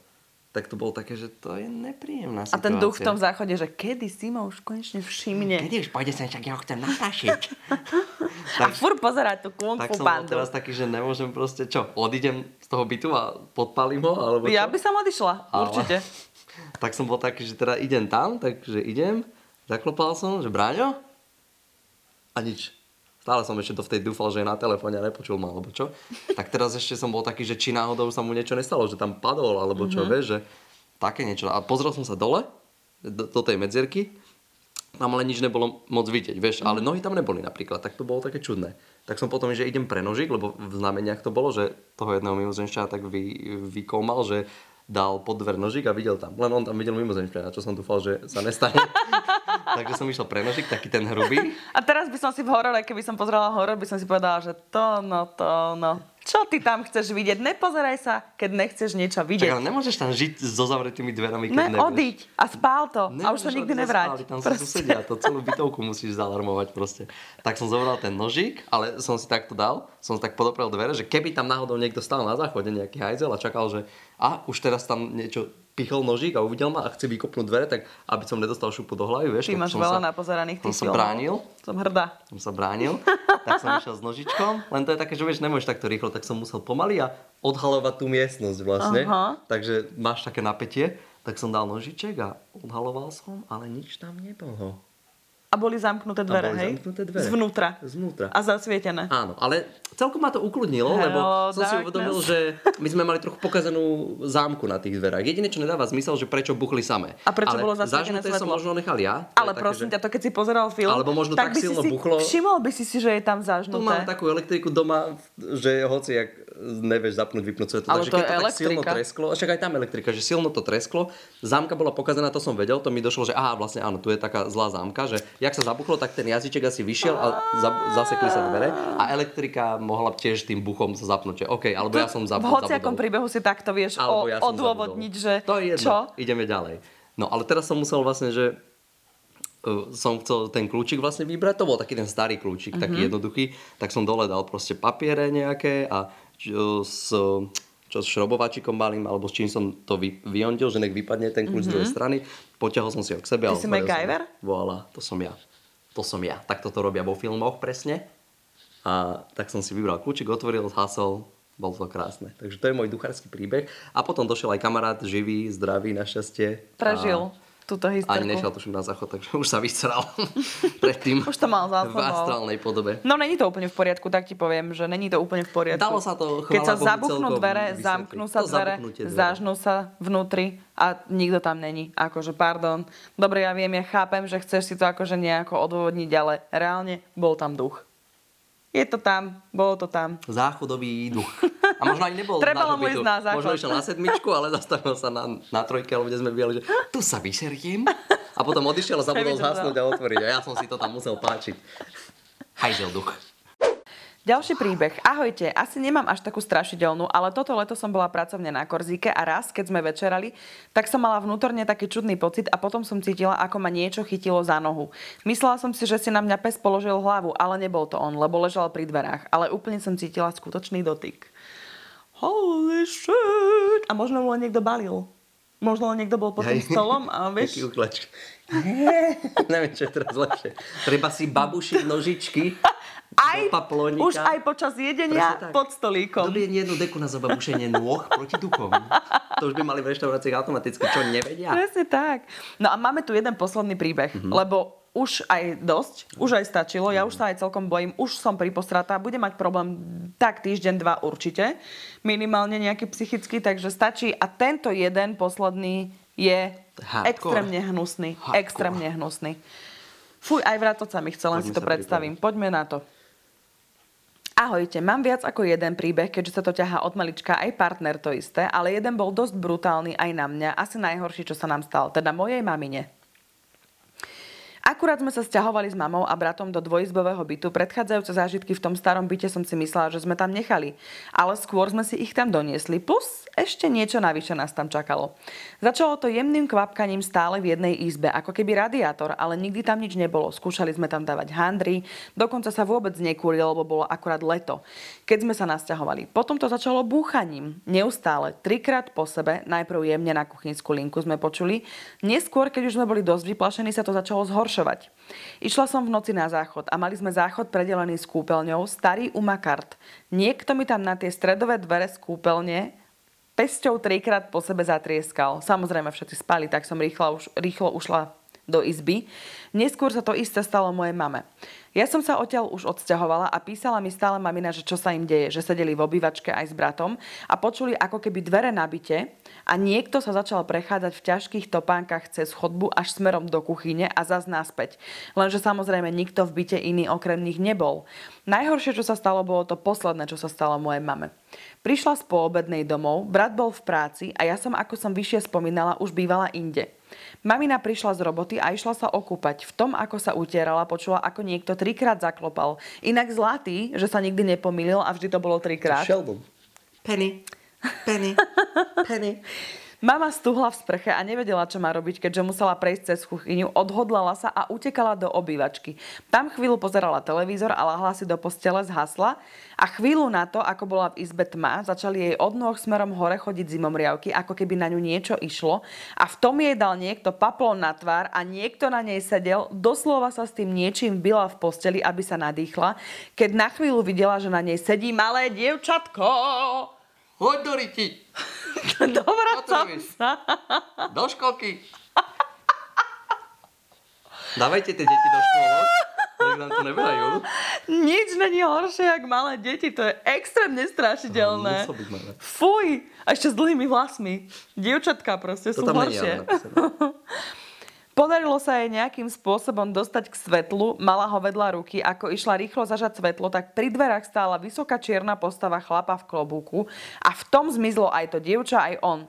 Tak to bolo také, že to je nepríjemná A situácia. ten duch v tom záchode, že kedy si ma už konečne všimne. Kedy už pôjde sem, však ja ho chcem natášiť. A furt pozerať tú kung tak fu bandu. teraz taký, že nemôžem proste, čo, odídem z toho bytu a podpalím ho, alebo čo? Ja by som odišla, Ale- určite. tak som bol taký, že teda idem tam, takže idem, zaklopal som, že Bráňo? A nič. Stále som ešte to vtedy dúfal, že je na telefóne a nepočul ma, alebo čo. Tak teraz ešte som bol taký, že či náhodou sa mu niečo nestalo, že tam padol, alebo čo, mm-hmm. vieš, že také niečo. A pozrel som sa dole, do, do tej medzierky, tam ale nič nebolo moc vidieť, vieš, ale nohy tam neboli napríklad, tak to bolo také čudné. Tak som potom, že idem pre nožík, lebo v znameniach to bolo, že toho jedného mimozenšťana tak vy, vykoumal, že dal pod dver nožík a videl tam. Len on tam videl mimozenšťana, čo som dúfal, že sa nestane. Takže som išiel pre nožík, taký ten hrubý. A teraz by som si v horore, keby som pozerala horor, by som si povedala, že to, no, to, no. Čo ty tam chceš vidieť? Nepozeraj sa, keď nechceš niečo vidieť. ale nemôžeš tam žiť so zavretými dverami, keď Ne, nebudeš. odiť a spál to. a už sa Nemôžeš nikdy nevráť. zaspávať, Tam sa susedia, to celú bytovku musíš zalarmovať proste. Tak som zobral ten nožík, ale som si takto dal, som tak podoprel dvere, že keby tam náhodou niekto stal na záchode, nejaký hajzel a čakal, že a už teraz tam niečo pichol nožík a uvidel ma a chce vykopnúť dvere, tak aby som nedostal šupu do hlavy, vieš. Ty tak máš som veľa sa, napozeraných som tých sa bránil, Som hrdá. som sa bránil, tak som išiel s nožičkom, len to je také, že vieš, nemôžeš takto rýchlo, tak som musel pomaly a odhalovať tú miestnosť vlastne. Aha. Takže máš také napätie, tak som dal nožiček a odhaloval som, ale nič tam nebolo. A boli zamknuté dvere, boli hej? zamknuté dvere. Zvnútra. Zvnútra. A zasvietené. Áno, ale celkom ma to ukludnilo, Hello, lebo som si uvedomil, že my sme mali trochu pokazenú zámku na tých dverách. Jediné, čo nedáva zmysel, že prečo buchli samé. A prečo ale bolo zasvietené zažnuté som svetlo? možno nechal ja. Ale také, prosím že- ťa, to keď si pozeral film, Alebo možno tak by si silno si buchlo. Všimol by si si, že je tam Tu mám zažnuté. takú elektriku doma, že hoci jak nevieš zapnúť, vypnúť svetlo. Ale Takže to keď to tak silno elektrika. tresklo, však aj tam elektrika, že silno to tresklo, zámka bola pokazená, to som vedel, to mi došlo, že aha, vlastne áno, tu je taká zlá zámka, že jak sa zabuchlo, tak ten jazyček asi vyšiel a za, zasekli sa dvere a elektrika mohla tiež tým buchom sa zapnúť, že OK, alebo ja som v zab- hociakom zabudol. príbehu si takto vieš o, ja odôvodniť, zabudol. že To je jedno, čo? ideme ďalej. No ale teraz som musel vlastne, že uh, som chcel ten kľúčik vlastne vybrať, to bol taký ten starý kľúčik, Mhm. taký jednoduchý, tak som dole dal proste papiere nejaké a s, čo s šrobovačikom malým, alebo s čím som to vy, vyondil, že nech vypadne ten kľúč z druhej strany, potiahol som si ho k sebe. Mhm. Ty a si otvoril som. MacGyver? Voilà, to som ja. To som ja. Tak toto robia vo filmoch presne. A tak som si vybral kľúčik, otvoril, zhasol Bolo to krásne. Takže to je môj duchársky príbeh. A potom došiel aj kamarát, živý, zdravý, našťastie. Prežil túto A ani hysterku. nešiel tuším na záchod, takže už sa vysral predtým. Už to mal za V sebou. astrálnej podobe. No není to úplne v poriadku, tak ti poviem, že není to úplne v poriadku. Dalo sa to, Keď sa zabuchnú dvere, vysvetliť. zamknú sa To dvere, dvere. zažnú sa vnútri a nikto tam není. Akože, pardon. Dobre, ja viem, ja chápem, že chceš si to akože nejako odôvodniť, ale reálne bol tam duch. Je to tam, bolo to tam. Záchodový duch. A možno ani nebol Trebalo mu ísť na záchod. Možno išiel na sedmičku, ale zastavil sa na, na trojke, alebo kde sme bývali, že tu sa vyseriem. A potom odišiel a zabudol zhasnúť a otvoriť. A ja som si to tam musel páčiť. Hajzel duch. Ďalší príbeh. Ahojte, asi nemám až takú strašidelnú, ale toto leto som bola pracovne na Korzíke a raz, keď sme večerali, tak som mala vnútorne taký čudný pocit a potom som cítila, ako ma niečo chytilo za nohu. Myslela som si, že si na mňa pes položil hlavu, ale nebol to on, lebo ležal pri dverách. Ale úplne som cítila skutočný dotyk. Holy shit! A možno mu len niekto balil. Možno len niekto bol pod tým stolom a vieš... Taký uklač. Neviem, čo je teraz lepšie. Treba si babušiť nožičky Aj, už aj počas jedenia pod stolíkom. Dobrý jednu deku na zababušenie nôh proti duchom. To už by mali v reštauráciách automaticky, čo nevedia. Presne tak. No a máme tu jeden posledný príbeh, Mhm. lebo už aj dosť, už aj stačilo, ja už sa aj celkom bojím, už som pripostratá, budem mať problém tak týždeň, dva určite, minimálne nejaký psychický, takže stačí a tento jeden posledný je Hardcore. extrémne hnusný, Hardcore. extrémne hnusný. Fuj, aj vrátoť sa mi chce, len Poďme si to predstavím. Poďme na to. Ahojte, mám viac ako jeden príbeh, keďže sa to ťahá od malička aj partner to isté, ale jeden bol dosť brutálny aj na mňa, asi najhorší, čo sa nám stal, teda mojej mamine. Akurát sme sa sťahovali s mamou a bratom do dvojizbového bytu. Predchádzajúce zážitky v tom starom byte som si myslela, že sme tam nechali. Ale skôr sme si ich tam doniesli. Plus ešte niečo navyše nás tam čakalo. Začalo to jemným kvapkaním stále v jednej izbe, ako keby radiátor, ale nikdy tam nič nebolo. Skúšali sme tam dávať handry, dokonca sa vôbec nekúrilo, lebo bolo akurát leto. Keď sme sa nasťahovali. Potom to začalo búchaním. Neustále, trikrát po sebe, najprv jemne na kuchynskú linku sme počuli. Neskôr, keď už sme boli dosť vyplašení, sa to začalo zhoršovať. Išla som v noci na záchod a mali sme záchod predelený s kúpeľňou, starý umakart. Niekto mi tam na tie stredové dvere z kúpeľne pesťou trikrát po sebe zatrieskal. Samozrejme všetci spali, tak som rýchlo, rýchlo ušla do izby. Neskôr sa to isté stalo mojej mame. Ja som sa odtiaľ už odsťahovala a písala mi stále mamina, že čo sa im deje, že sedeli v obývačke aj s bratom a počuli ako keby dvere na byte a niekto sa začal prechádzať v ťažkých topánkach cez chodbu až smerom do kuchyne a zas naspäť. Lenže samozrejme nikto v byte iný okrem nich nebol. Najhoršie, čo sa stalo, bolo to posledné, čo sa stalo mojej mame. Prišla z poobednej domov, brat bol v práci a ja som, ako som vyššie spomínala, už bývala inde. Mamina prišla z roboty a išla sa okúpať. V tom, ako sa utierala, počula, ako niekto trikrát zaklopal. Inak zlatý, že sa nikdy nepomýlil a vždy to bolo trikrát. Sheldon. Penny. Penny. Penny. Mama stuhla v sprche a nevedela, čo má robiť, keďže musela prejsť cez kuchyňu, odhodlala sa a utekala do obývačky. Tam chvíľu pozerala televízor a lahla si do postele, zhasla a chvíľu na to, ako bola v izbe tma, začali jej od nôh smerom hore chodiť zimomriavky, ako keby na ňu niečo išlo a v tom jej dal niekto paplón na tvár a niekto na nej sedel, doslova sa s tým niečím byla v posteli, aby sa nadýchla, keď na chvíľu videla, že na nej sedí malé dievčatko. Hoď do riti. Dovracam robíš? sa. Do školky. Dávajte tie deti do škôlok. Nech nám to nebehajú. Nič není horšie, jak malé deti. To je extrémne strašidelné. Malé. Fuj! A ešte s dlhými vlasmi. Dievčatka proste To sú tam nie Podarilo sa jej nejakým spôsobom dostať k svetlu, mala ho vedľa ruky, ako išla rýchlo zažať svetlo, tak pri dverách stála vysoká čierna postava chlapa v klobúku a v tom zmizlo aj to dievča, aj on.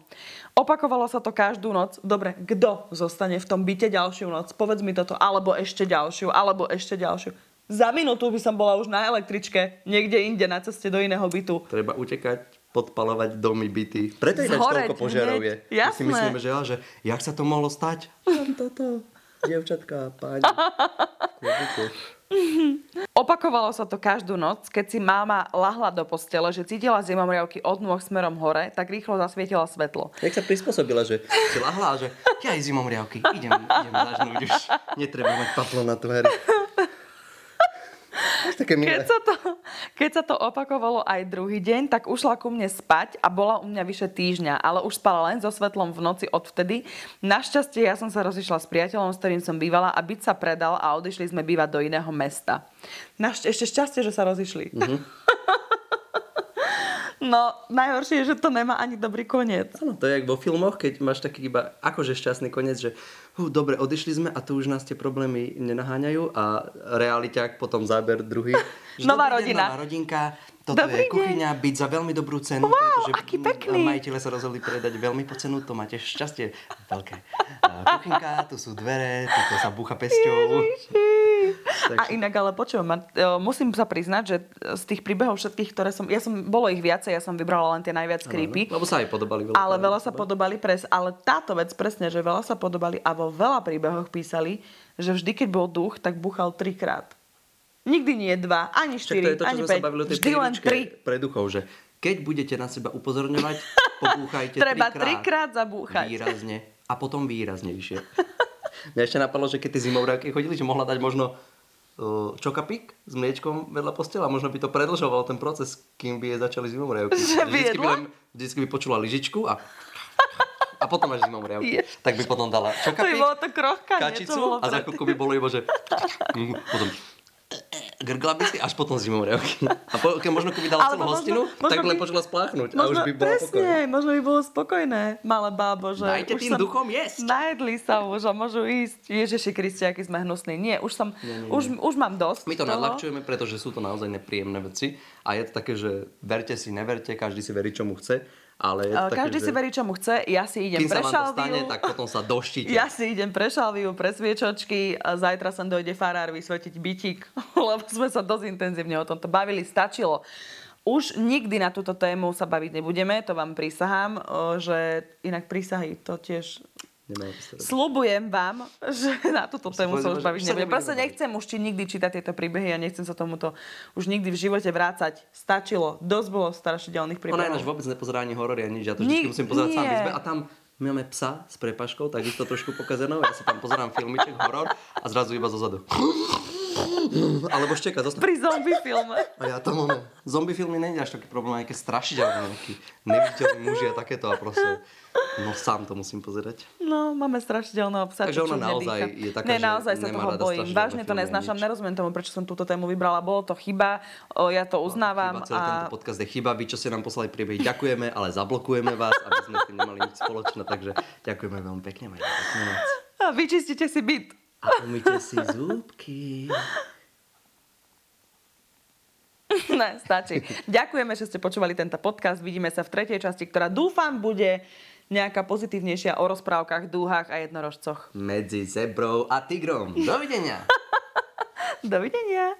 Opakovalo sa to každú noc. Dobre, kto zostane v tom byte ďalšiu noc? Povedz mi toto. Alebo ešte ďalšiu, alebo ešte ďalšiu. Za minútu by som bola už na električke, niekde inde, na ceste do iného bytu. Treba utekať, podpalovať domy, byty. Preto je toľko požiarov je. My si myslíme, že, ja, že jak sa to mohlo stať? Toto. Dievčatka, páni. Opakovalo sa to každú noc, keď si máma lahla do postele, že cítila zimomriavky od nôh smerom hore, tak rýchlo zasvietila svetlo. Jak sa prispôsobila, že si lahla a že ja aj zimom riavky, idem, idem zažnúť už. Netreba mať paplo na tvári. Také milé. Keď sa, to, keď sa to opakovalo aj druhý deň, tak ušla ku mne spať a bola u mňa vyše týždňa, ale už spala len so svetlom v noci odvtedy. Našťastie ja som sa rozišla s priateľom, s ktorým som bývala a byt sa predal a odišli sme bývať do iného mesta. Našť- ešte šťastie, že sa rozišli. Mhm. no, najhoršie je, že to nemá ani dobrý koniec. Áno, to je jak vo filmoch, keď máš taký iba akože šťastný koniec, že hú, dobre, odišli sme a tu už nás tie problémy nenaháňajú a realiťák potom záber druhý. Nová dobrý deň, rodina. nová rodinka, toto Dobrý je kuchyňa, byť za veľmi dobrú cenu, Wow, pretože aký pekný. majiteľe sa rozhodli predať veľmi po cenu, to máte šťastie veľké. Kuchynka, tu sú dvere, tu sa búcha pesťou. A inak ale počujem, musím sa priznať, že z tých príbehov všetkých, ktoré som... Ja som, bolo ich viacej, ja som vybrala len tie najviac creepy. Lebo sa aj podobali veľa. Ale veľa sa podobali pres, ale táto vec presne, že veľa sa podobali a vo veľa príbehoch písali, že vždy, keď bol duch, tak buchal trikrát. Nikdy nie dva, ani to štyri, to, čo ani päť. Vždy len tri. pre duchov, že keď budete na seba upozorňovať, pobúchajte Treba trikrát. trikrát zabúchať. Výrazne. A potom výraznejšie. Mňa ešte napadlo, že keď tie zimovriavky chodili, že mohla dať možno uh, čokapik s mliečkom vedľa postela. Možno by to predlžoval ten proces, kým by je začali zimovriavky. Že by vždycky, by vždycky by počula lyžičku a a potom až. Jež. Tak by potom dala To by bolo to krochkanie. kačicu to bolo a za chvíľku by bolo iba, že potom grgla by si až potom zimovriavky. A po, keď možno keby dala celú hostinu, možno tak len by- počula spláchnuť a Možno, už by bola presne, pokojná. možno by bolo spokojné, malé bábo, že Dajte tým som- duchom jesť. Najedli sa už a môžu ísť. Ježiši Kristi, aký sme hnusní. Nie, už som, Nie, nie, už, už mám dosť My to toho. nadľahčujeme, pretože sú to naozaj nepríjemné veci a je to také, že verte si, neverte, každý si verí, čomu chce, ale je to také, Každý že si verí, čomu chce. Ja si idem kým pre sa vám to stane, tak potom sa doštíte. Ja si idem pre šalviu, pre sviečočky a zajtra sem dojde farár vysvetiť bytík, lebo sme sa dosť intenzívne o tomto bavili, stačilo. Už nikdy na túto tému sa baviť nebudeme, to vám prisahám, o, že inak prísahy to tiež. Slubujem vám, že na túto tému sa už baviť nebudem. Proste nechcem už či nikdy čítať tieto príbehy a nechcem sa tomuto už nikdy v živote vrácať. Stačilo. Dosť bolo strašidelných Ona ináč príbehov. vôbec nepozerá ani horory, ani nič. Ja to vždy musím pozerať sám izbe. A tam my máme psa s prepaškou, takisto trošku pokazenou. Ja si tam pozerám filmiček, horor a zrazu iba zozadu. Alebo šteka, zostav. Pri zombie filme. A ja to máme. Zombie filmy je až taký problém, aj keď strašidelné, nejaký neviditeľný muži a takéto a proste, no sám to musím pozerať. No, máme strašidelného psa. Takže ona naozaj dýcha. je taká, Ne, že naozaj sa toho bojím. strašidelné Vážne to neznášam. Nerozumiem tomu, prečo som túto tému vybrala. Bolo to chyba. O, ja to uznávam. Chyba, celý a... tento podcast je chyba. Vy, čo ste nám poslali príbehy, ďakujeme, ale zablokujeme vás, aby sme s tým nemali nič spoločné. Takže ďakujeme veľmi pekne. Majte peknú noc. a vyčistite si byt. A umýte si zúbky. ne, stačí. Ďakujeme, že ste počúvali tento podcast. Vidíme sa v tretej časti, ktorá dúfam bude nejaká pozitívnejšia o rozprávkach, dúhach a jednorožcoch. Medzi zebrou a tigrom. Dovidenia. Dovidenia.